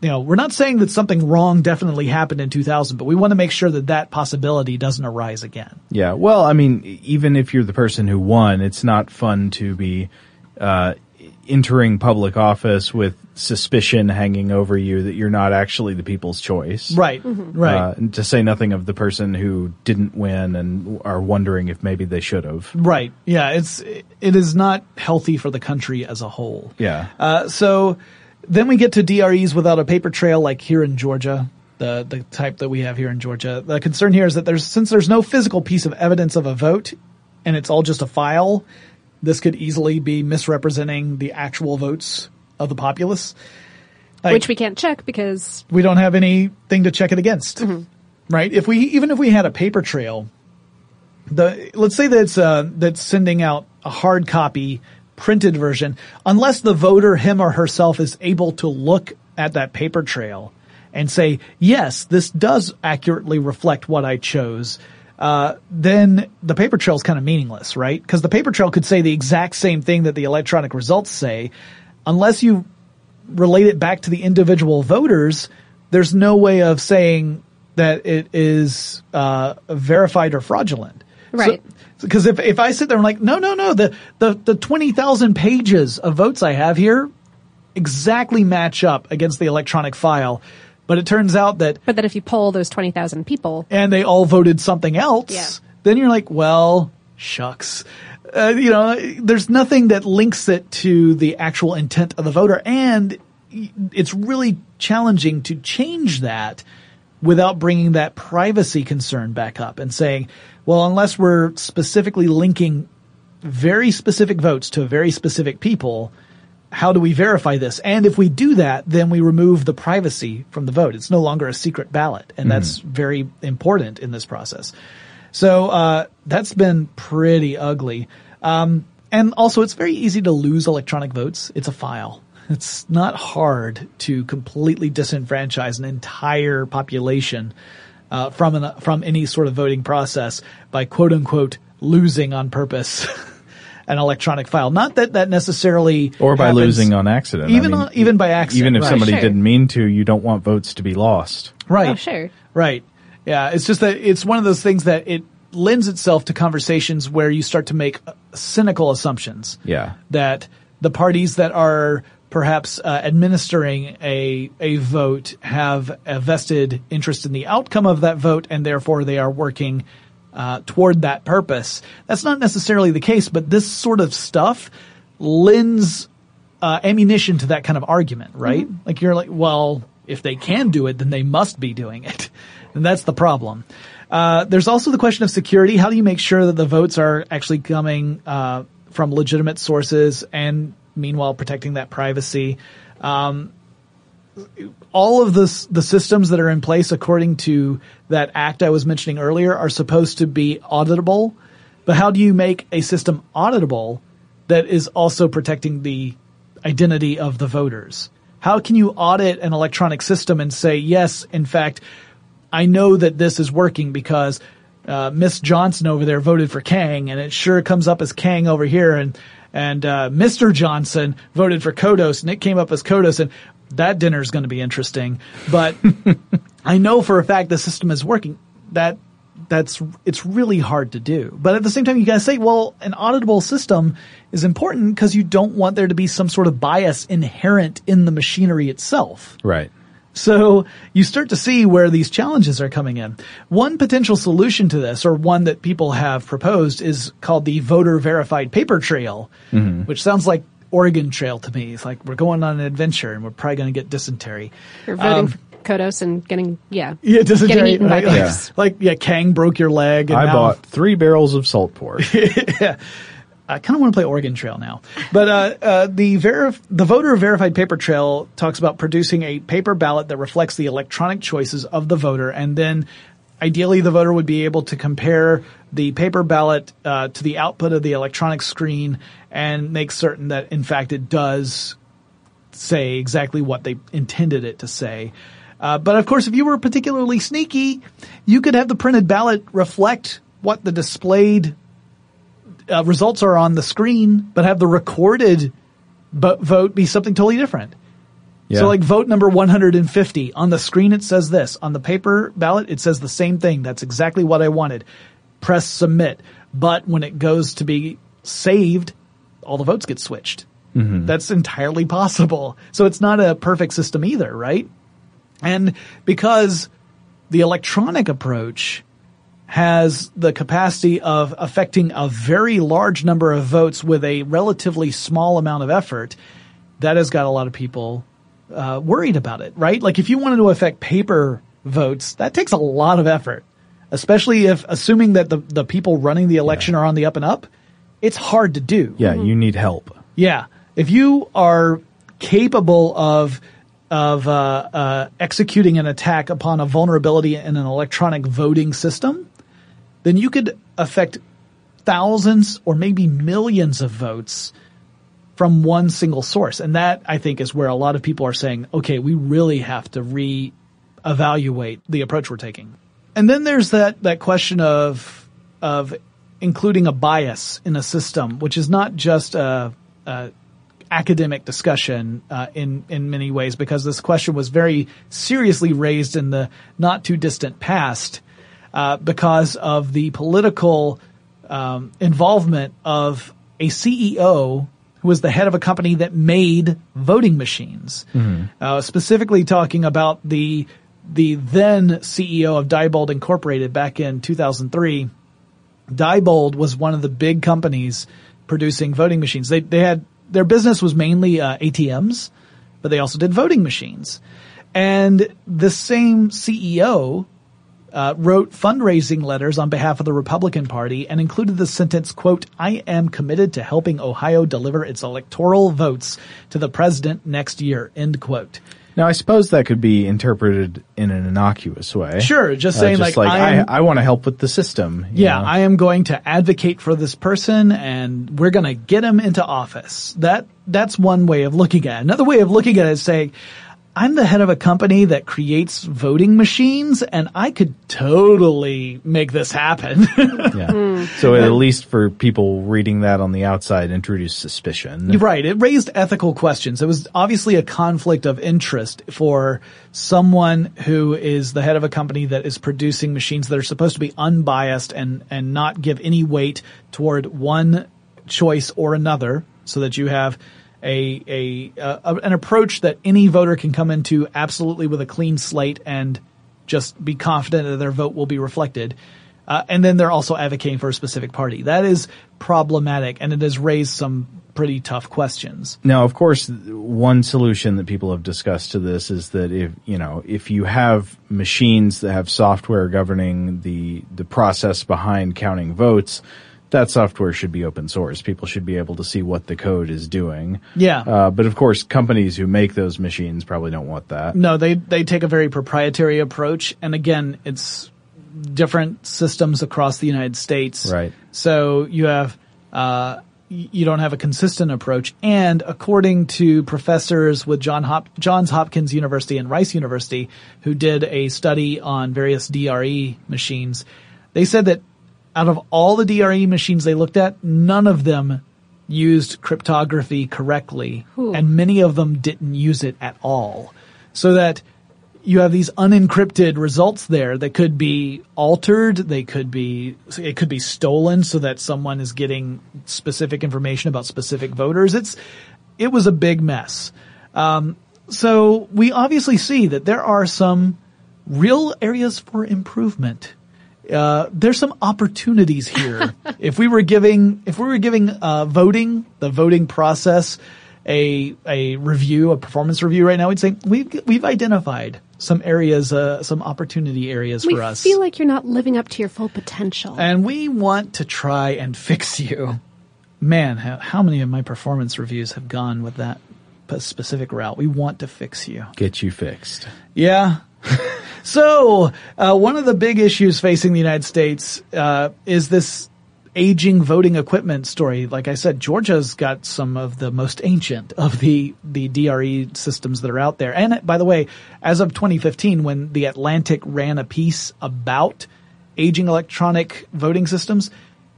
you know, we're not saying that something wrong definitely happened in 2000, but we want to make sure that that possibility doesn't arise again. Yeah. Well, I mean, even if you're the person who won, it's not fun to be uh, entering public office with suspicion hanging over you that you're not actually the people's choice. Right. Right. Uh, and to say nothing of the person who didn't win and are wondering if maybe they should have. Right. Yeah. It's, it is not healthy for the country as a whole. Yeah. Uh, so then we get to DREs without a paper trail, like here in Georgia, the the type that we have here in Georgia. The concern here is that there's since there's no physical piece of evidence of a vote, and it's all just a file. This could easily be misrepresenting the actual votes of the populace. Like, which we can't check because we don't have anything to check it against, right? If we even if we had a paper trail, the let's say that it's uh, that's sending out a hard copy printed version, unless the voter him or herself is able to look at that paper trail and say, yes, this does accurately reflect what I chose. Uh, then the paper trail is kind of meaningless, right? Because the paper trail could say the exact same thing that the electronic results say, unless you relate it back to the individual voters, there's no way of saying that it is uh, verified or fraudulent. Right. Because if if I sit there and like, no, no, no, the the the twenty thousand pages of votes I have here exactly match up against the electronic file, but it turns out that but that if you poll those twenty thousand people, and they all voted something else, Yeah. then you're like, well, shucks. uh, you know, there's nothing that links it to the actual intent of the voter, and it's really challenging to change that without bringing that privacy concern back up and saying, well, unless we're specifically linking very specific votes to very specific people, how do we verify this? And if we do that, then we remove the privacy from the vote. It's no longer a secret ballot, and mm. that's very important in this process. So uh, that's been pretty ugly. Um, and also, it's very easy to lose electronic votes. It's a file. It's not hard to completely disenfranchise an entire population uh, from an, from any sort of voting process by quote unquote losing on purpose. an electronic file. Not that that necessarily or by happens, losing on accident. Even I mean, on, even by accident. Even if right. somebody sure. didn't mean to, you don't want votes to be lost. Right. Oh, sure. Right. Yeah. It's just that it's one of those things that it lends itself to conversations where you start to make cynical assumptions. Yeah. That the parties that are perhaps uh, administering a a vote have a vested interest in the outcome of that vote, and therefore they are working uh, toward that purpose. That's not necessarily the case, but this sort of stuff lends uh, ammunition to that kind of argument, right? Mm-hmm. Like you're like, well, if they can do it, then they must be doing it, and that's the problem. Uh, there's also the question of security. How do you make sure that the votes are actually coming uh, from legitimate sources and meanwhile protecting that privacy. Um, all of the the systems that are in place according to that act I was mentioning earlier are supposed to be auditable. But how do you make a system auditable that is also protecting the identity of the voters? How can you audit an electronic system and say, yes, in fact, I know that this is working because uh, Miss Johnson over there voted for Kang, and it sure comes up as Kang over here, and and uh, Mr. Johnson voted for Kodos, and it came up as Kodos, and that dinner is going to be interesting. But I know for a fact the system is working. That that's it's really hard to do. But at the same time, you guys say, well, an auditable system is important because you don't want there to be some sort of bias inherent in the machinery itself. Right. So you start to see where these challenges are coming in. One potential solution to this, or one that people have proposed, is called the voter verified paper trail, mm-hmm. which sounds like Oregon Trail to me. It's like we're going on an adventure and we're probably going to get dysentery. You're voting um, Kodos and getting yeah yeah dysentery getting eaten by yeah. like yeah Kang broke your leg. I now, bought three barrels of salt pork. yeah. I kind of want to play Oregon Trail now. But uh, uh, the verif- the voter verified paper trail talks about producing a paper ballot that reflects the electronic choices of the voter, and then ideally the voter would be able to compare the paper ballot uh, to the output of the electronic screen and make certain that in fact it does say exactly what they intended it to say. Uh, but of course, if you were particularly sneaky, you could have the printed ballot reflect what the displayed uh, results are on the screen, but have the recorded vote be something totally different. Yeah. So like vote number 150 on the screen it says this. On the paper ballot it says the same thing. That's exactly what I wanted. Press submit. But when it goes to be saved all the votes get switched. Mm-hmm. that's entirely possible. So it's not a perfect system either right? And because the electronic approach has the capacity of affecting a very large number of votes with a relatively small amount of effort, that has got a lot of people uh, worried about it, right? Like if you wanted to affect paper votes, that takes a lot of effort, especially if assuming that the, the people running the election yeah. are on the up and up, it's hard to do. Yeah, you need help. Yeah. If you are capable of of uh, uh, executing an attack upon a vulnerability in an electronic voting system, then you could affect thousands or maybe millions of votes from one single source. And that I think is where a lot of people are saying, okay, we really have to re-evaluate the approach we're taking. And then there's that, that question of, of including a bias in a system, which is not just a, a academic discussion uh, in in many ways because this question was very seriously raised in the not too distant past uh, because of the political um, involvement of a CEO who was the head of a company that made voting machines. Mm-hmm. Uh, specifically talking about the the then CEO of Diebold Incorporated back in 2003. Diebold was one of the big companies producing voting machines. They they had their business was mainly uh, ATMs, but they also did voting machines. And the same CEO uh, wrote fundraising letters on behalf of the Republican Party and included the sentence, quote, I am committed to helping Ohio deliver its electoral votes to the president next year, end quote. Now, I suppose that could be interpreted in an innocuous way. Sure, just Uh, saying like, I, I, am, I, want to help with the system. you yeah, know? I am going to advocate for this person and we're going to get him into office. That, that's one way of looking at it. Another way of looking at it is saying, I'm the head of a company that creates voting machines and I could totally make this happen. yeah. So at least for people reading that on the outside, introduce suspicion. You're right. It raised ethical questions. It was obviously a conflict of interest for someone who is the head of a company that is producing machines that are supposed to be unbiased and, and not give any weight toward one choice or another so that you have a, a, uh, an approach that any voter can come into absolutely with a clean slate and just be confident that their vote will be reflected. Uh, and then they're also advocating for a specific party. That is problematic and it has raised some pretty tough questions. Now, of course, one solution that people have discussed to this is that if, you know, if you have machines that have software governing the, the process behind counting votes, that software should be open source. People should be able to see what the code is doing. Yeah. Uh, but of course, companies who make those machines probably don't want that. No, they, they take a very proprietary approach. And again, it's different systems across the United States. Right. So you have, uh, you don't have a consistent approach. And according to professors with John Hop- Johns Hopkins University and Rice University, who did a study on various DRE machines, they said that out of all the DRE machines they looked at, none of them used cryptography correctly, and many of them didn't use it at all. So that you have these unencrypted results there that could be altered, they could be, it could be stolen so that someone is getting specific information about specific voters. It's, it was a big mess. Um, so we obviously see that there are some real areas for improvement. Uh, there's some opportunities here. if we were giving, if we were giving, uh, voting, the voting process, a, a review, a performance review right now, we'd say we've, we've identified some areas, uh, some opportunity areas We for us. feel like you're not living up to your full potential. and we want to try and fix you. Man, how, how many of my performance reviews have gone with that specific route? We want to fix you. Get you fixed. Yeah. so, uh, one of the big issues facing the United States uh, is this aging voting equipment story. Like I said, Georgia's got some of the most ancient of the the DRE systems that are out there. And by the way, as of 2015, when the Atlantic ran a piece about aging electronic voting systems,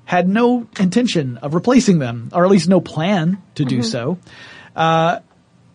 had no intention of replacing them, or at least no plan to do so. Uh,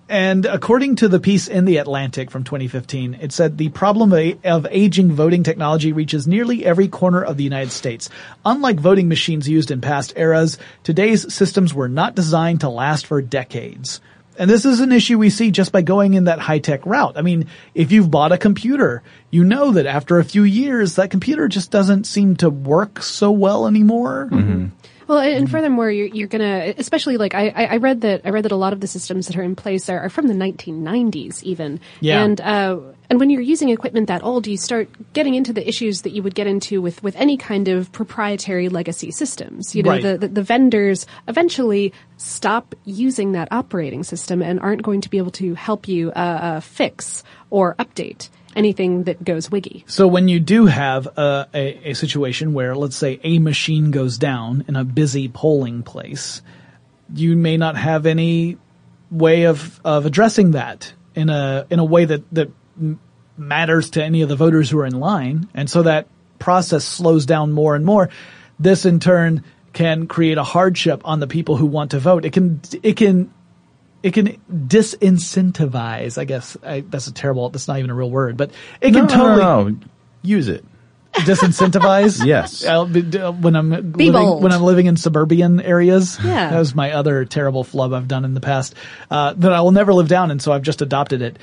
and according to the piece in the Atlantic from 2015, it said the problem of aging voting technology reaches nearly every corner of the United States. Unlike voting machines used in past eras, today's systems were not designed to last for decades. And this is an issue we see just by going in that high-tech route. I mean, if you've bought a computer, you know that after a few years, that computer just doesn't seem to work so well anymore. Mm-hmm. Well, and and furthermore, you're, you're gonna, especially like I, I I read that I read that a lot of the systems that are in place are, are from the 1990s, even. Yeah. And uh, and when you're using equipment that old, you start getting into the issues that you would get into with with any kind of proprietary legacy systems. You know, Right. the, the the vendors eventually stop using that operating system and aren't going to be able to help you uh, uh, fix or update anything that goes wiggy. So when you do have a, a, a situation where, let's say, a machine goes down in a busy polling place, you may not have any way of, of addressing that in a in a way that that matters to any of the voters who are in line, and so that process slows down more and more. This in turn can create a hardship on the people who want to vote. It can it can it can disincentivize. I guess I, that's a terrible. That's not even a real word, but it can No, no, totally no, no. use it. disincentivize. Yes. I'll be- d- when I'm Be living, bold. when I'm living in suburban areas. Yeah. that was my other terrible flub I've done in the past uh, that I will never live down, and so I've just adopted it.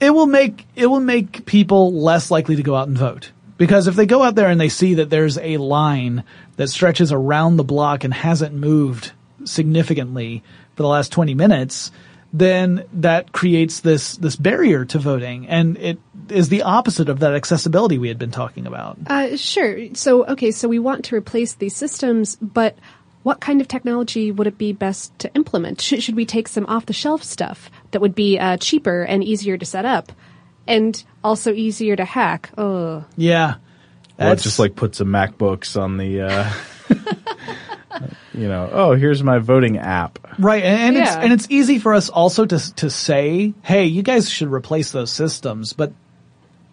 It will make it will make people less likely to go out and vote Because if they go out there and they see that there's a line that stretches around the block and hasn't moved significantly for the last 20 minutes, then that creates this, this barrier to voting. And it is the opposite of that accessibility we had been talking about. Uh, sure. So, okay, so we want to replace these systems, but what kind of technology would it be best to implement? Should, should we take some off the shelf stuff that would be uh, cheaper and easier to set up and also easier to hack? Oh, Yeah. Well, That's just like put some MacBooks on the, uh, you know, oh, here's my voting app. Right, and, and it's and it's easy for us also to to say, "Hey, you guys should replace those systems," but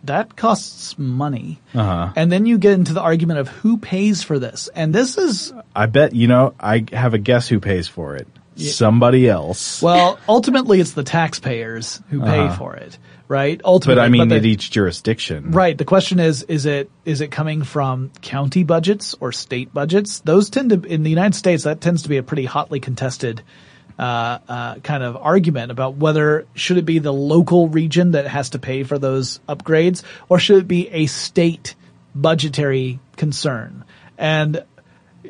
that costs money. Uh-huh. And then you get into the argument of who pays for this, and this is I bet, you know, I have a guess who pays for it. Somebody else. well, ultimately, it's the taxpayers who pay Uh-huh. for it, right? Ultimately, but I mean, the- at each jurisdiction. Right. The question is, is it, is it coming from county budgets or state budgets? Those tend to, in the United States, that tends to be a pretty hotly contested, uh, uh, kind of argument about whether should it be the local region that has to pay for those upgrades or should it be a state budgetary concern? And,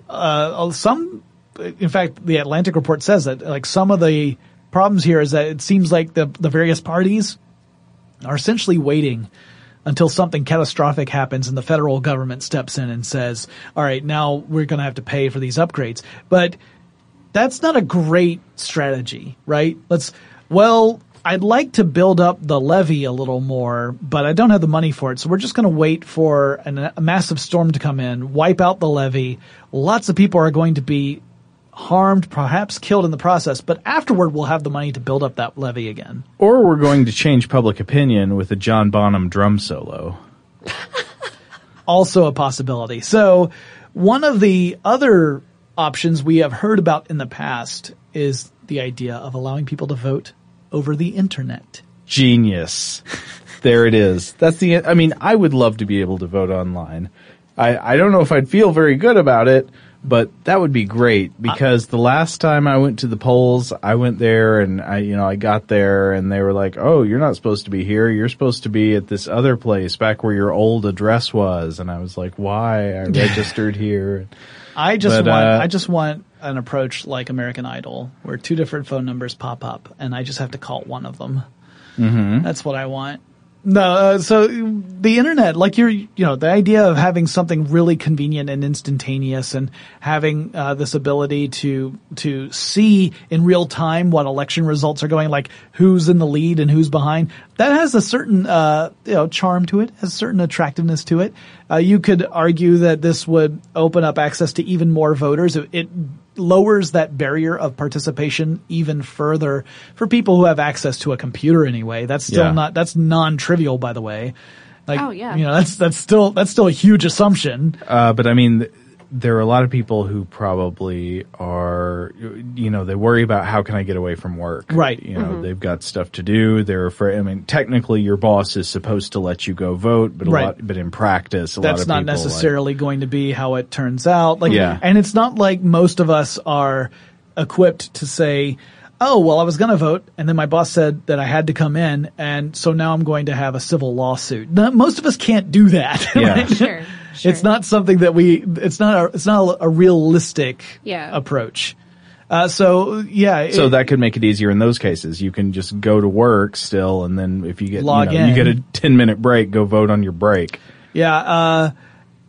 uh, some, in fact, the Atlantic report says that like some of the problems here is that it seems like the, the various parties are essentially waiting until something catastrophic happens and the federal government steps in and says, all right, now we're going to have to pay for these upgrades. But that's not a great strategy, right? Let's, well, I'd like to build up the levee a little more, but I don't have the money for it. So we're just going to wait for an, a massive storm to come in, wipe out the levee. Lots of people are going to be harmed, perhaps killed in the process, but afterward we'll have the money to build up that levee again. Or we're going to change public opinion with a John Bonham drum solo. also a possibility. So one of the other options we have heard about in the past is the idea of allowing people to vote over the internet. Genius. there it is. That's the, I mean, I would love to be able to vote online. I, I don't know if I'd feel very good about it, but that would be great because the last time I went to the polls, I went there and I, you know, I got there and they were like, "Oh, you're not supposed to be here. You're supposed to be at this other place back where your old address was." And I was like, "Why? I registered here." I just But, want uh, I just want an approach like American Idol where two different phone numbers pop up and I just have to call one of them. Mm-hmm. That's what I want. No, uh, so the internet, like you're, you know, the idea of having something really convenient and instantaneous and having uh, this ability to to see in real time what election results are going, like who's in the lead and who's behind, that has a certain, uh, you know, charm to it, has a certain attractiveness to it. Uh, you could argue that this would open up access to even more voters. It, it lowers that barrier of participation even further for people who have access to a computer anyway. That's still Yeah. not, that's non-trivial by the way. Like, Oh, yeah. you know, that's, that's still, that's still a huge assumption. Uh, but I mean, th- there are a lot of people who probably are, you know, they worry about how can I get away from work. Right. You know, mm-hmm. they've got stuff to do. They're afraid. I mean, technically, your boss is supposed to let you go vote, but a Right. lot, but in practice, a lot That's of not people, like- necessarily going to be how it turns out. Like, Yeah. and it's not like most of us are equipped to say, oh, well, I was going to vote and then my boss said that I had to come in. And so now I'm going to have a civil lawsuit. No, most of us can't do that. Yeah. right? Sure, sure. It's not something that we, it's not a, it's not a, a realistic Yeah. approach. Uh, so yeah. So that could make it easier in those cases. You can just go to work still, and then if you get Log you, know, you get a ten minute break, go vote on your break. Yeah. Uh,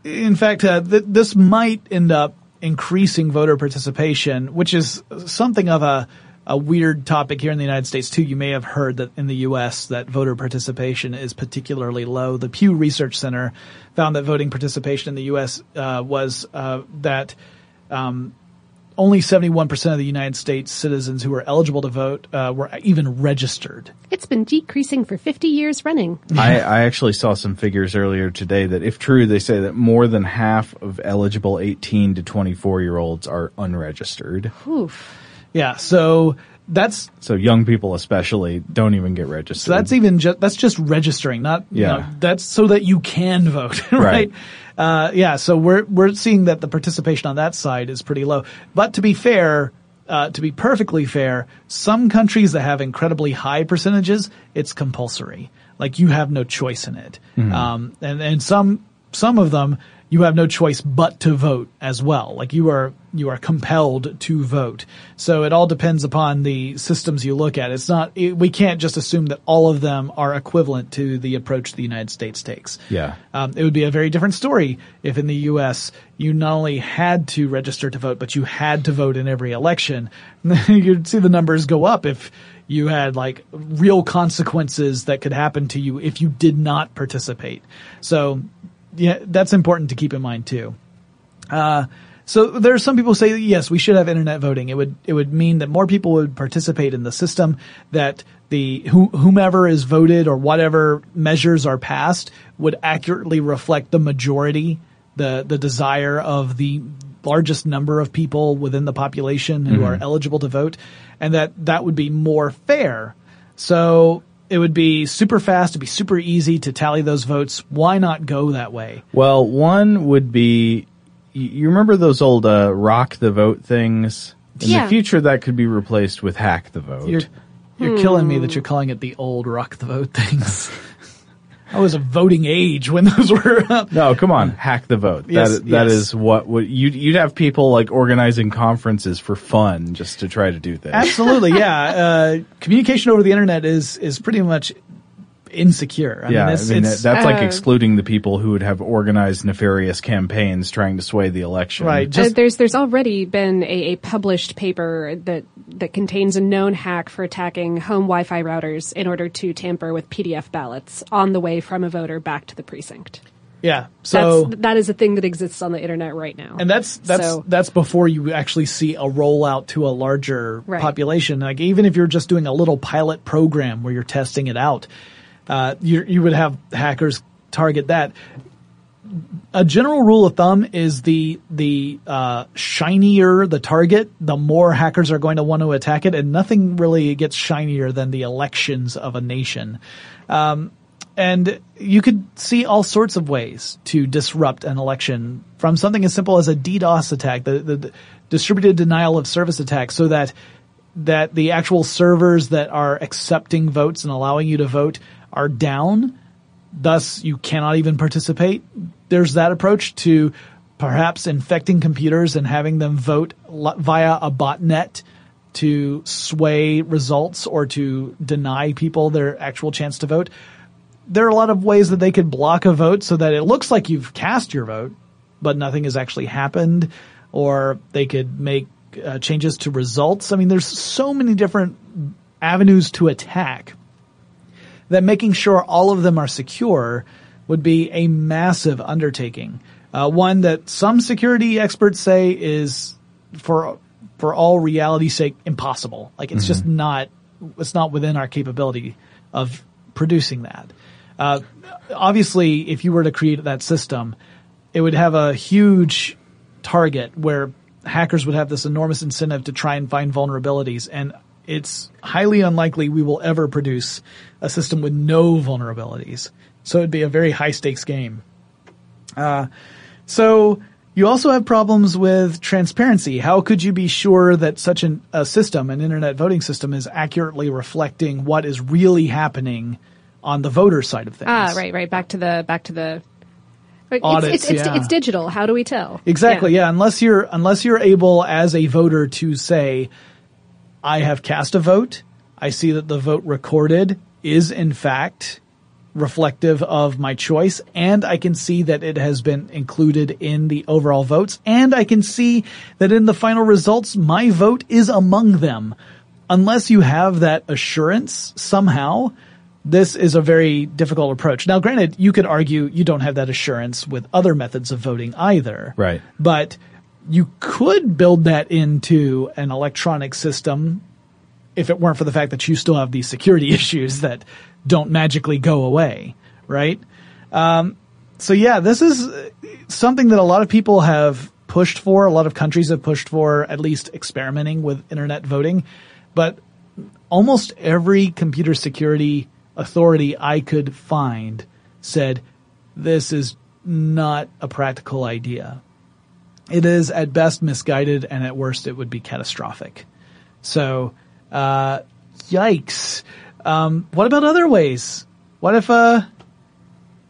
in fact, uh, th- this might end up increasing voter participation, which is something of a a weird topic here in the United States too. You may have heard that in the U.S. that voter participation is particularly low. The Pew Research Center found that voting participation in the U.S. Uh, was uh, that um, only 71% of the United States citizens who were eligible to vote uh, were even registered. It's been decreasing for 50 years running. I, I actually saw some figures earlier today that, if true, they say that more than half of eligible 18 to 24 year olds are unregistered. Oof. Yeah, so that's So young people, especially, don't even get registered. So that's even just that's just registering, not you Yeah. know, that's so that you can vote, right? Right. Uh, yeah, so we're we're seeing that the participation on that side is pretty low. But to be fair, uh, to be perfectly fair, some countries that have incredibly high percentages, it's compulsory. Like you have no choice in it. Um, and and some some of them you have no choice but to vote as well. Like you are you are compelled to vote. So it all depends upon the systems you look at. It's not it, we can't just assume that all of them are equivalent to the approach the United States takes. Yeah. Um, it would be a very different story if in the U.S. you not only had to register to vote, but you had to vote in every election. You'd see the numbers go up if you had like real consequences that could happen to you if you did not participate. So yeah, that's important to keep in mind too. Uh, so there are some people say yes, we should have internet voting. It would it would mean that more people would participate in the system. That the whomever is voted or whatever measures are passed would accurately reflect the majority, the the desire of the largest number of people within the population who mm-hmm. are eligible to vote, and that that would be more fair. So it would be super fast, it'd be super easy to tally those votes. Why not go that way? Well, one would be you remember those old uh, rock the vote things? In yeah. the future, that could be replaced with hack the vote. You're, you're hmm. killing me that you're calling it the old rock the vote things. I was a voting age when those were. Up. No, come on, hack the vote. Yes, that that yes. is what would you'd you'd have people like organizing conferences for fun just to try to do things. Absolutely, yeah. Uh, communication over the internet is is pretty much insecure. I yeah, mean, it's, I mean it's, that's uh, like excluding the people who would have organized nefarious campaigns trying to sway the election. right. Uh, there's there's already been a, a published paper that that contains a known hack for attacking home Wi-Fi routers in order to tamper with PDF ballots on the way from a voter back to the precinct. yeah. So that's, that is a thing that exists on the internet right now. And that's that's So- that's before you actually see a rollout to a larger Right. population. Like even if you're just doing a little pilot program where you're testing it out, uh, you you would have hackers target that. A general rule of thumb is the the uh, shinier the target, the more hackers are going to want to attack it, and nothing really gets shinier than the elections of a nation. Um, and you could see all sorts of ways to disrupt an election from something as simple as a DDoS attack, the, the, the distributed denial of service attack, so that that the actual servers that are accepting votes and allowing you to vote are down. Thus, you cannot even participate. There's that approach to perhaps infecting computers and having them vote via a botnet to sway results or to deny people their actual chance to vote there are a lot of ways that they could block a vote so that it looks like you've cast your vote, but nothing has actually happened, or they could make uh, changes to results. I mean, there's so many different avenues to attack that making sure all of them are secure would be a massive undertaking. Uh, one that some security experts say is for for all reality's sake impossible. Like it's just not it's not within our capability of producing that. Uh, obviously, if you were to create that system, it would have a huge target where hackers would have this enormous incentive to try and find vulnerabilities, and it's highly unlikely we will ever produce a system with no vulnerabilities. So it'd be a very high stakes game. Uh, so you also have problems with transparency. How could you be sure that such an, a system, an internet voting system, is accurately reflecting what is really happening on the voter side of things? ah, right, right. Back to the back to the. It's, Audits, it's, it's, yeah. it's digital. How do we tell? Exactly. Yeah. Unless you're unless you're able as a voter to say, I have cast a vote. I see that the vote recorded is in fact reflective of my choice and I can see that it has been included in the overall votes and I can see that in the final results my vote is among them. Unless you have that assurance somehow, this is a very difficult approach. Now granted, you could argue you don't have that assurance with other methods of voting either. Right. But you could build that into an electronic system if it weren't for the fact that you still have these security issues that don't magically go away, right? Um, so yeah, this is something that a lot of people have pushed for. A lot of countries have pushed for at least experimenting with internet voting, but almost every computer security authority I could find said this is not a practical idea. It is at best misguided and at worst it would be catastrophic. So, uh, yikes. Um, what about other ways? What if, uh,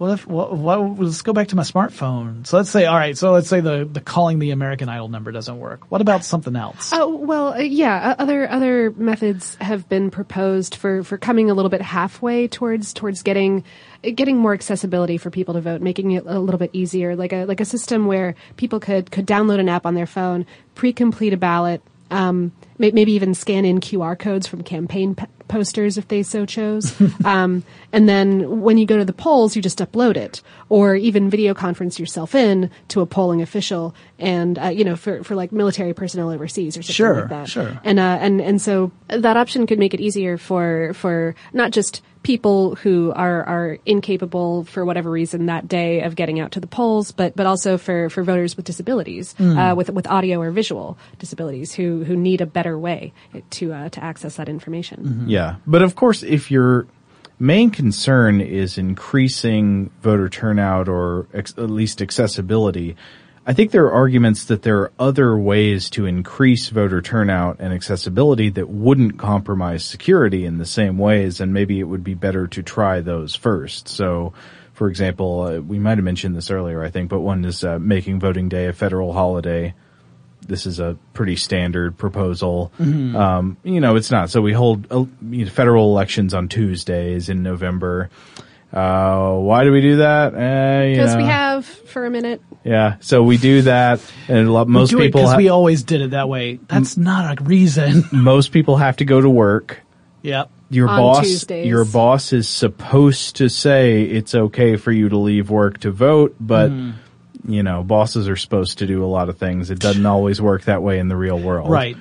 what if what, what let's go back to my smartphone. So let's say all right. So let's say the the calling the American Idol number doesn't work. What about something else? Oh well, uh, yeah. Other other methods have been proposed for for coming a little bit halfway towards towards getting getting more accessibility for people to vote, making it a little bit easier, like a like a system where people could could download an app on their phone, pre-complete a ballot, um, maybe even scan in QR codes from campaign p- posters if they so chose, um, and then when you go to the polls, you just upload it, or even video conference yourself in to a polling official, and uh, you know for for like military personnel overseas or something Sure, like that. sure. And uh, and and so that option could make it easier for for not just people who are are incapable for whatever reason that day of getting out to the polls, but but also for for voters with disabilities, uh, with with audio or visual disabilities who who need a better way to uh, to access that information. Yeah. But of course, if your main concern is increasing voter turnout or ex- at least accessibility, I think there are arguments that there are other ways to increase voter turnout and accessibility that wouldn't compromise security in the same ways, and maybe it would be better to try those first. So, for example, uh, we might have mentioned this earlier, I think, but one is uh, making voting day a federal holiday this is a pretty standard proposal. Um, you know, it's not. So we hold uh, you know, federal elections on Tuesdays in November. Uh, why do we do that? Uh, you Because we have for a minute. yeah. So we do that, and a lot, most Do people because ha- we always did it that way. That's not a reason. most people have to go to work. yep. Your On boss, Tuesdays. your boss is supposed to say it's okay for you to leave work to vote, but Mm. You know, bosses are supposed to do a lot of things. It doesn't always work that way in the real world. Right.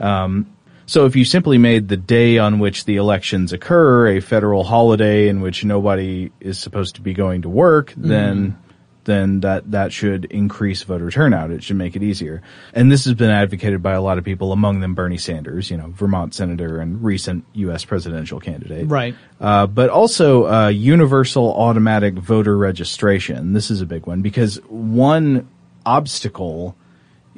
Um, so if you simply made the day on which the elections occur a federal holiday in which nobody is supposed to be going to work, then mm-hmm. Then that that should increase voter turnout. It should make it easier. And this has been advocated by a lot of people, among them Bernie Sanders, you know, Vermont senator and recent U.S. presidential candidate. Right. Uh, but also uh, universal automatic voter registration. This is a big one because one obstacle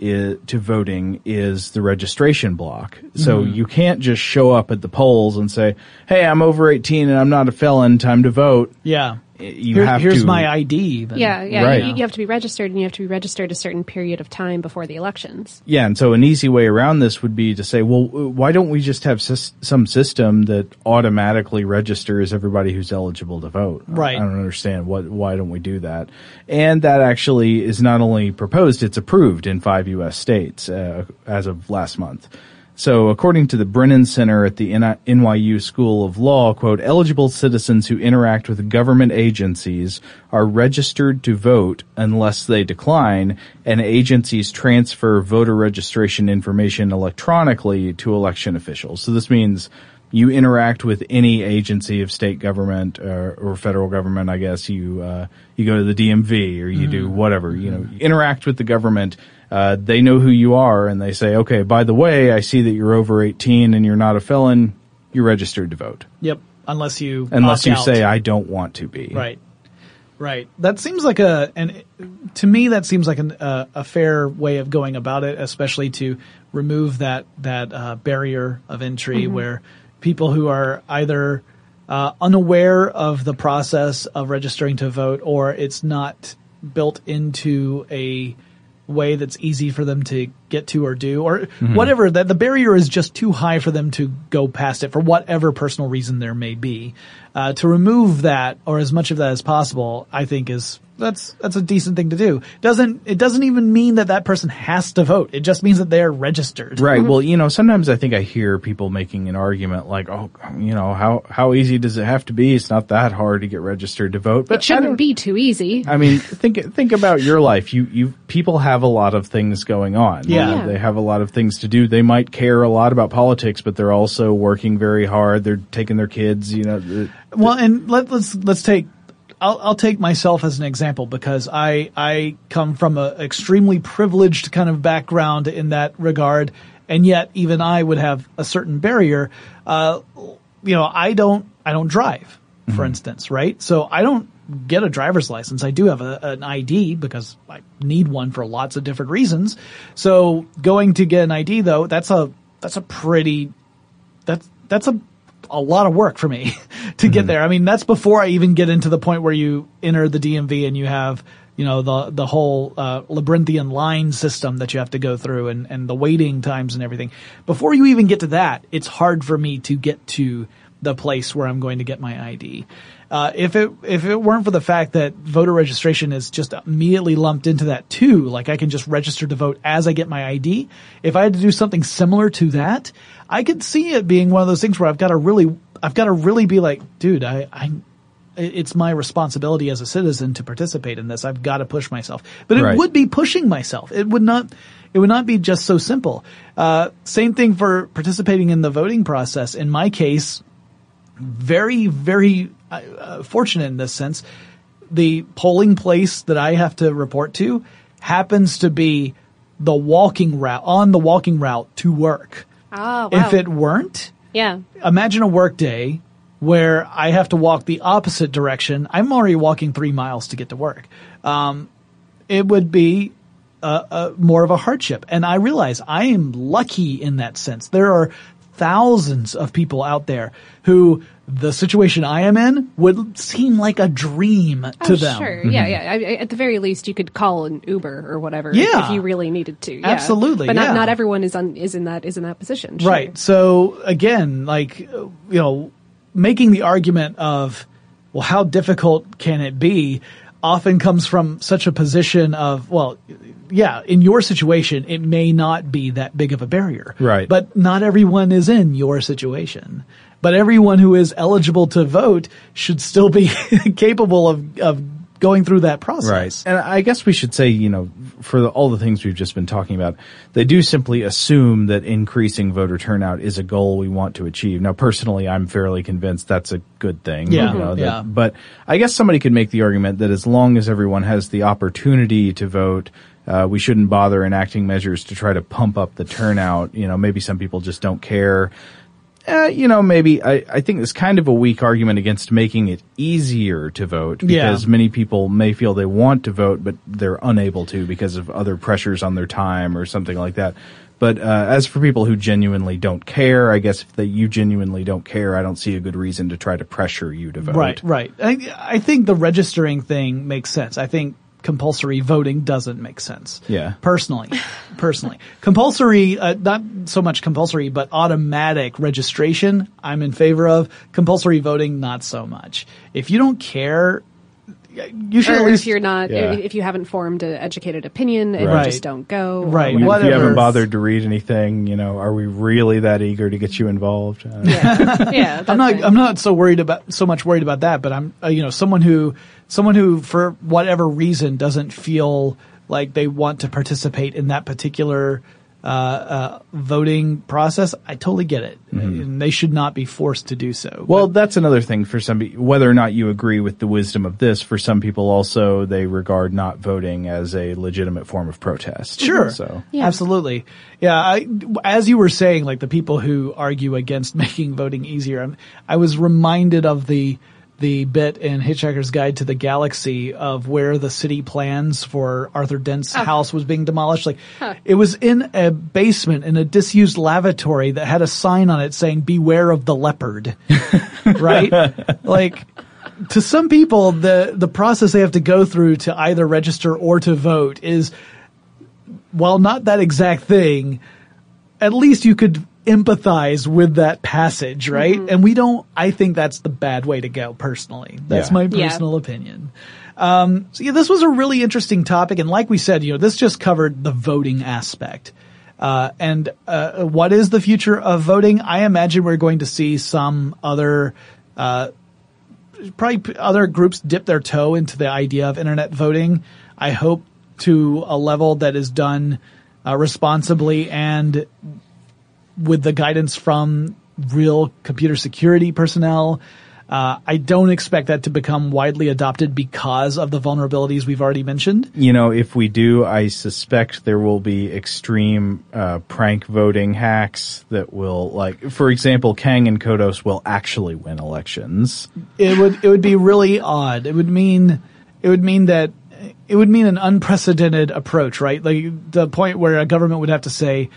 to voting is the registration block. So Mm-hmm. you can't just show up at the polls and say, "Hey, I'm over 18 and I'm not a felon. Time to vote." Yeah. You Here- have here's to. my ID. Even. Yeah, yeah. Right. You, you have to be registered, and you have to be registered a certain period of time before the elections. Yeah, and so an easy way around this would be to say, well, why don't we just have sys- some system that automatically registers everybody who's eligible to vote? Right. I don't understand what why don't we do that? And that actually is not only proposed; it's approved in five U.S. states uh, as of last month. So, according to the Brennan Center at the NYU School of Law, quote, eligible citizens who interact with government agencies are registered to vote unless they decline, and agencies transfer voter registration information electronically to election officials. So this means you interact with any agency of state government uh, or federal government, I guess you uh, you go to the DMV or you do whatever. You know, you interact with the government. Uh, they know who you are, and they say, "Okay, by the way, I see that you're over 18 and you're not a felon. You're registered to vote, Yep. Unless you unless you out. say I don't want to be." Right. Right. That seems like a, and to me, that seems like an, uh, a fair way of going about it, especially to remove that, that, uh, barrier of entry where people who are either, uh, unaware of the process of registering to vote or it's not built into a way that's easy for them to get to or do or whatever that the barrier is just too high for them to go past it for whatever personal reason there may be. Uh, to remove that or as much of that as possible i think is that's that's a decent thing to do doesn't it doesn't even mean that that person has to vote it just means that they're registered Right. Mm-hmm. Well, you know, sometimes I think I hear people making an argument like, "Oh, you know, how how easy does it have to be? It's not that hard to get registered to vote." But It shouldn't be too easy. I mean, think think about your life. You you people have a lot of things going on. Yeah. Yeah. they have a lot of things to do. They might care a lot about politics, but they're also working very hard. They're taking their kids. You know, the- Well, and let, let's let's take. I'll, I'll take myself as an example because I I come from an extremely privileged kind of background in that regard, and yet even I would have a certain barrier. Uh, you know, I don't I don't drive, for instance, right? So I don't get a driver's license. I do have a, an ID because I need one for lots of different reasons. So going to get an ID though, that's a that's a pretty that's that's a a lot of work for me. to get there. I mean, that's before I even get into the point where you enter the DMV and you have, you know, the, the whole, uh, labyrinthian line system that you have to go through and, and the waiting times and everything. Before you even get to that, it's hard for me to get to the place where I'm going to get my ID. Uh, if it if it weren't for the fact that voter registration is just immediately lumped into that too, like I can just register to vote as I get my ID. If I had to do something similar to that, I could see it being one of those things where I've got to really I've got to really be like, dude, I I it's my responsibility as a citizen to participate in this. I've got to push myself. But it Right. would be pushing myself. It would not, it would not be just so simple. Uh, same thing for participating in the voting process. In my case, very, very uh, uh, fortunate in this sense. The polling place that I have to report to happens to be the walking route, on the walking route to work. Oh, wow. If it weren't, yeah. imagine a work day where I have to walk the opposite direction. I'm already walking three miles to get to work. Um, it would be uh, uh, more of a hardship. And I realize I am lucky in that sense. There are thousands of people out there who the situation I am in would seem like a dream oh, to oh, them. Sure. Yeah, mm-hmm. yeah. I, I- at the very least, you could call an Uber or whatever Yeah. if you really needed to. Yeah. Absolutely, But not, yeah. not everyone is on is in that is in that position. Sure. Right. So again, like, you know, making the argument of, well, how difficult can it be often comes from such a position of, well, yeah, in your situation, it may not be that big of a barrier. Right. But not everyone is in your situation. But everyone who is eligible to vote should still be capable of, of going through that process. Right. And I guess we should say, you know, for the, all the things we've just been talking about, they do simply assume that increasing voter turnout is a goal we want to achieve. Now, personally, I'm fairly convinced that's a good thing. Yeah. you know, that- Yeah. But I guess somebody could make the argument that as long as everyone has the opportunity to vote, uh, we shouldn't bother enacting measures to try to pump up the turnout. You know, maybe some people just don't care. Uh, you know, maybe I, I think it's kind of a weak argument against making it easier to vote Yeah. because many people may feel they want to vote, but they're unable to because of other pressures on their time or something like that. But uh, as for people who genuinely don't care, I guess if they, you genuinely don't care, I don't see a good reason to try to pressure you to vote. Right, right. I, I think the registering thing makes sense. I think compulsory voting doesn't make sense. Yeah. Personally, personally, compulsory, uh, not so much compulsory, but automatic registration. I'm in favor of compulsory voting, not so much. If you don't care, you should at Or least if you're not, Yeah. if you haven't formed an educated opinion and Right. you just don't go. or Right. If you whatever. Whatever. haven't bothered to read anything, you know, are we really that eager to get you involved? Yeah. yeah. I'm not. right. I'm not so worried about so much worried about that. But I'm, uh, you know, someone who, someone who, for whatever reason, doesn't feel like they want to participate in that particular uh, uh, voting process. I totally get it, and they should not be forced to do so. Well, that's another thing for some, whether or not you agree with the wisdom of this, for some people also, they regard not voting as a legitimate form of protest. Sure. So, Absolutely. Yeah. I, as you were saying, like the people who argue against making voting easier, I'm, I was reminded of the, the bit in Hitchhiker's Guide to the Galaxy of where the city plans for Arthur Dent's oh. house was being demolished. Like, it was in a basement in a disused lavatory that had a sign on it saying, beware of the leopard. right? like, to some people, the, the process they have to go through to either register or to vote is while not that exact thing, at least you could empathize with that passage, right? And we don't, I think that's the bad way to go personally. That's Yeah. my Yeah. personal opinion. Um, so yeah, this was a really interesting topic. And like we said, you know, this just covered the voting aspect. Uh, and, uh, what is the future of voting? I imagine we're going to see some other, uh, probably other groups dip their toe into the idea of internet voting. I hope to a level that is done uh, responsibly and with the guidance from real computer security personnel. Uh, I don't expect that to become widely adopted because of the vulnerabilities we've already mentioned. you know, if we do, I suspect there will be extreme uh, prank voting hacks that will, like, for example, Kang and Kodos will actually win elections. It would it would be really odd. It would mean it would mean that it would mean an unprecedented approach, right? Like the point where a government would have to say,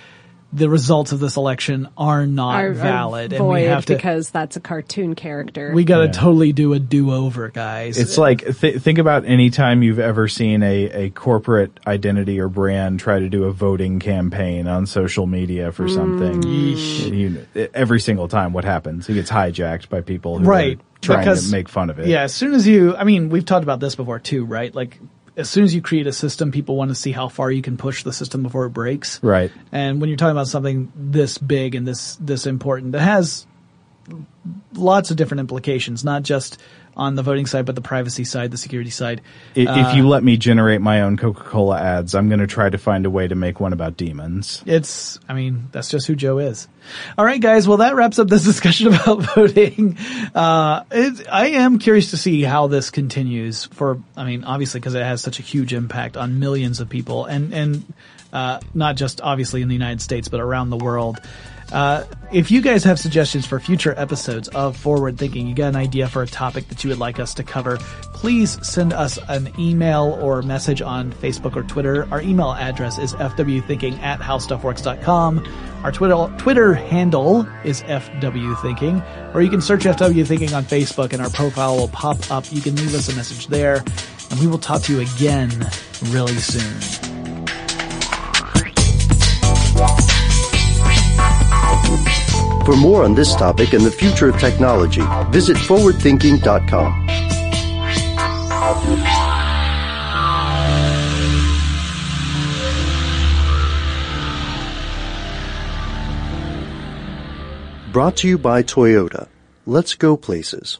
the results of this election are not Are, are valid, and we have to. because that's a cartoon character. we got to Yeah. totally do a do-over, guys. It's like th- think about any time you've ever seen a, a corporate identity or brand try to do a voting campaign on social media for mm. something. You, every single time, what happens? It gets hijacked by people who right are trying because, to make fun of it. Yeah, as soon as you, I mean, we've talked about this before too, right? Like, as soon as you create a system, people want to see how far you can push the system before it breaks. Right. And when you're talking about something this big and this this important, that has lots of different implications, not just on the voting side, but the privacy side, the security side. I- Uh, if you let me generate my own Coca-Cola ads, I'm going to try to find a way to make one about demons. It's, I mean, that's just who Joe is. All right, guys. Well, that wraps up this discussion about voting. Uh, it, I am curious to see how this continues for, I mean, obviously because it has such a huge impact on millions of people and, and, uh, not just obviously in the United States, but around the world. Uh, if you guys have suggestions for future episodes of Forward Thinking, you got an idea for a topic that you would like us to cover, please send us an email or message on Facebook or Twitter. Our email address is fwthinking at howstuffworks.com. Our Twitter, Twitter handle is fwthinking, or you can search FW Thinking on Facebook and our profile will pop up. You can leave us a message there, and we will talk to you again really soon. For more on this topic and the future of technology, visit forwardthinking.com. Brought to you by Toyota. Let's go places.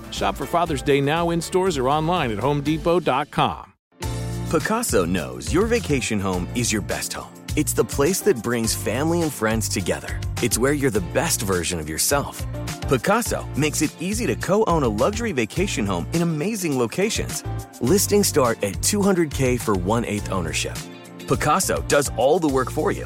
Shop for Father's Day now in stores or online at homedepot.com. Pacaso knows your vacation home is your best home. It's the place that brings family and friends together. It's where you're the best version of yourself. Pacaso makes it easy to co own a luxury vacation home in amazing locations. Listings start at 200K for one eighth ownership. Pacaso does all the work for you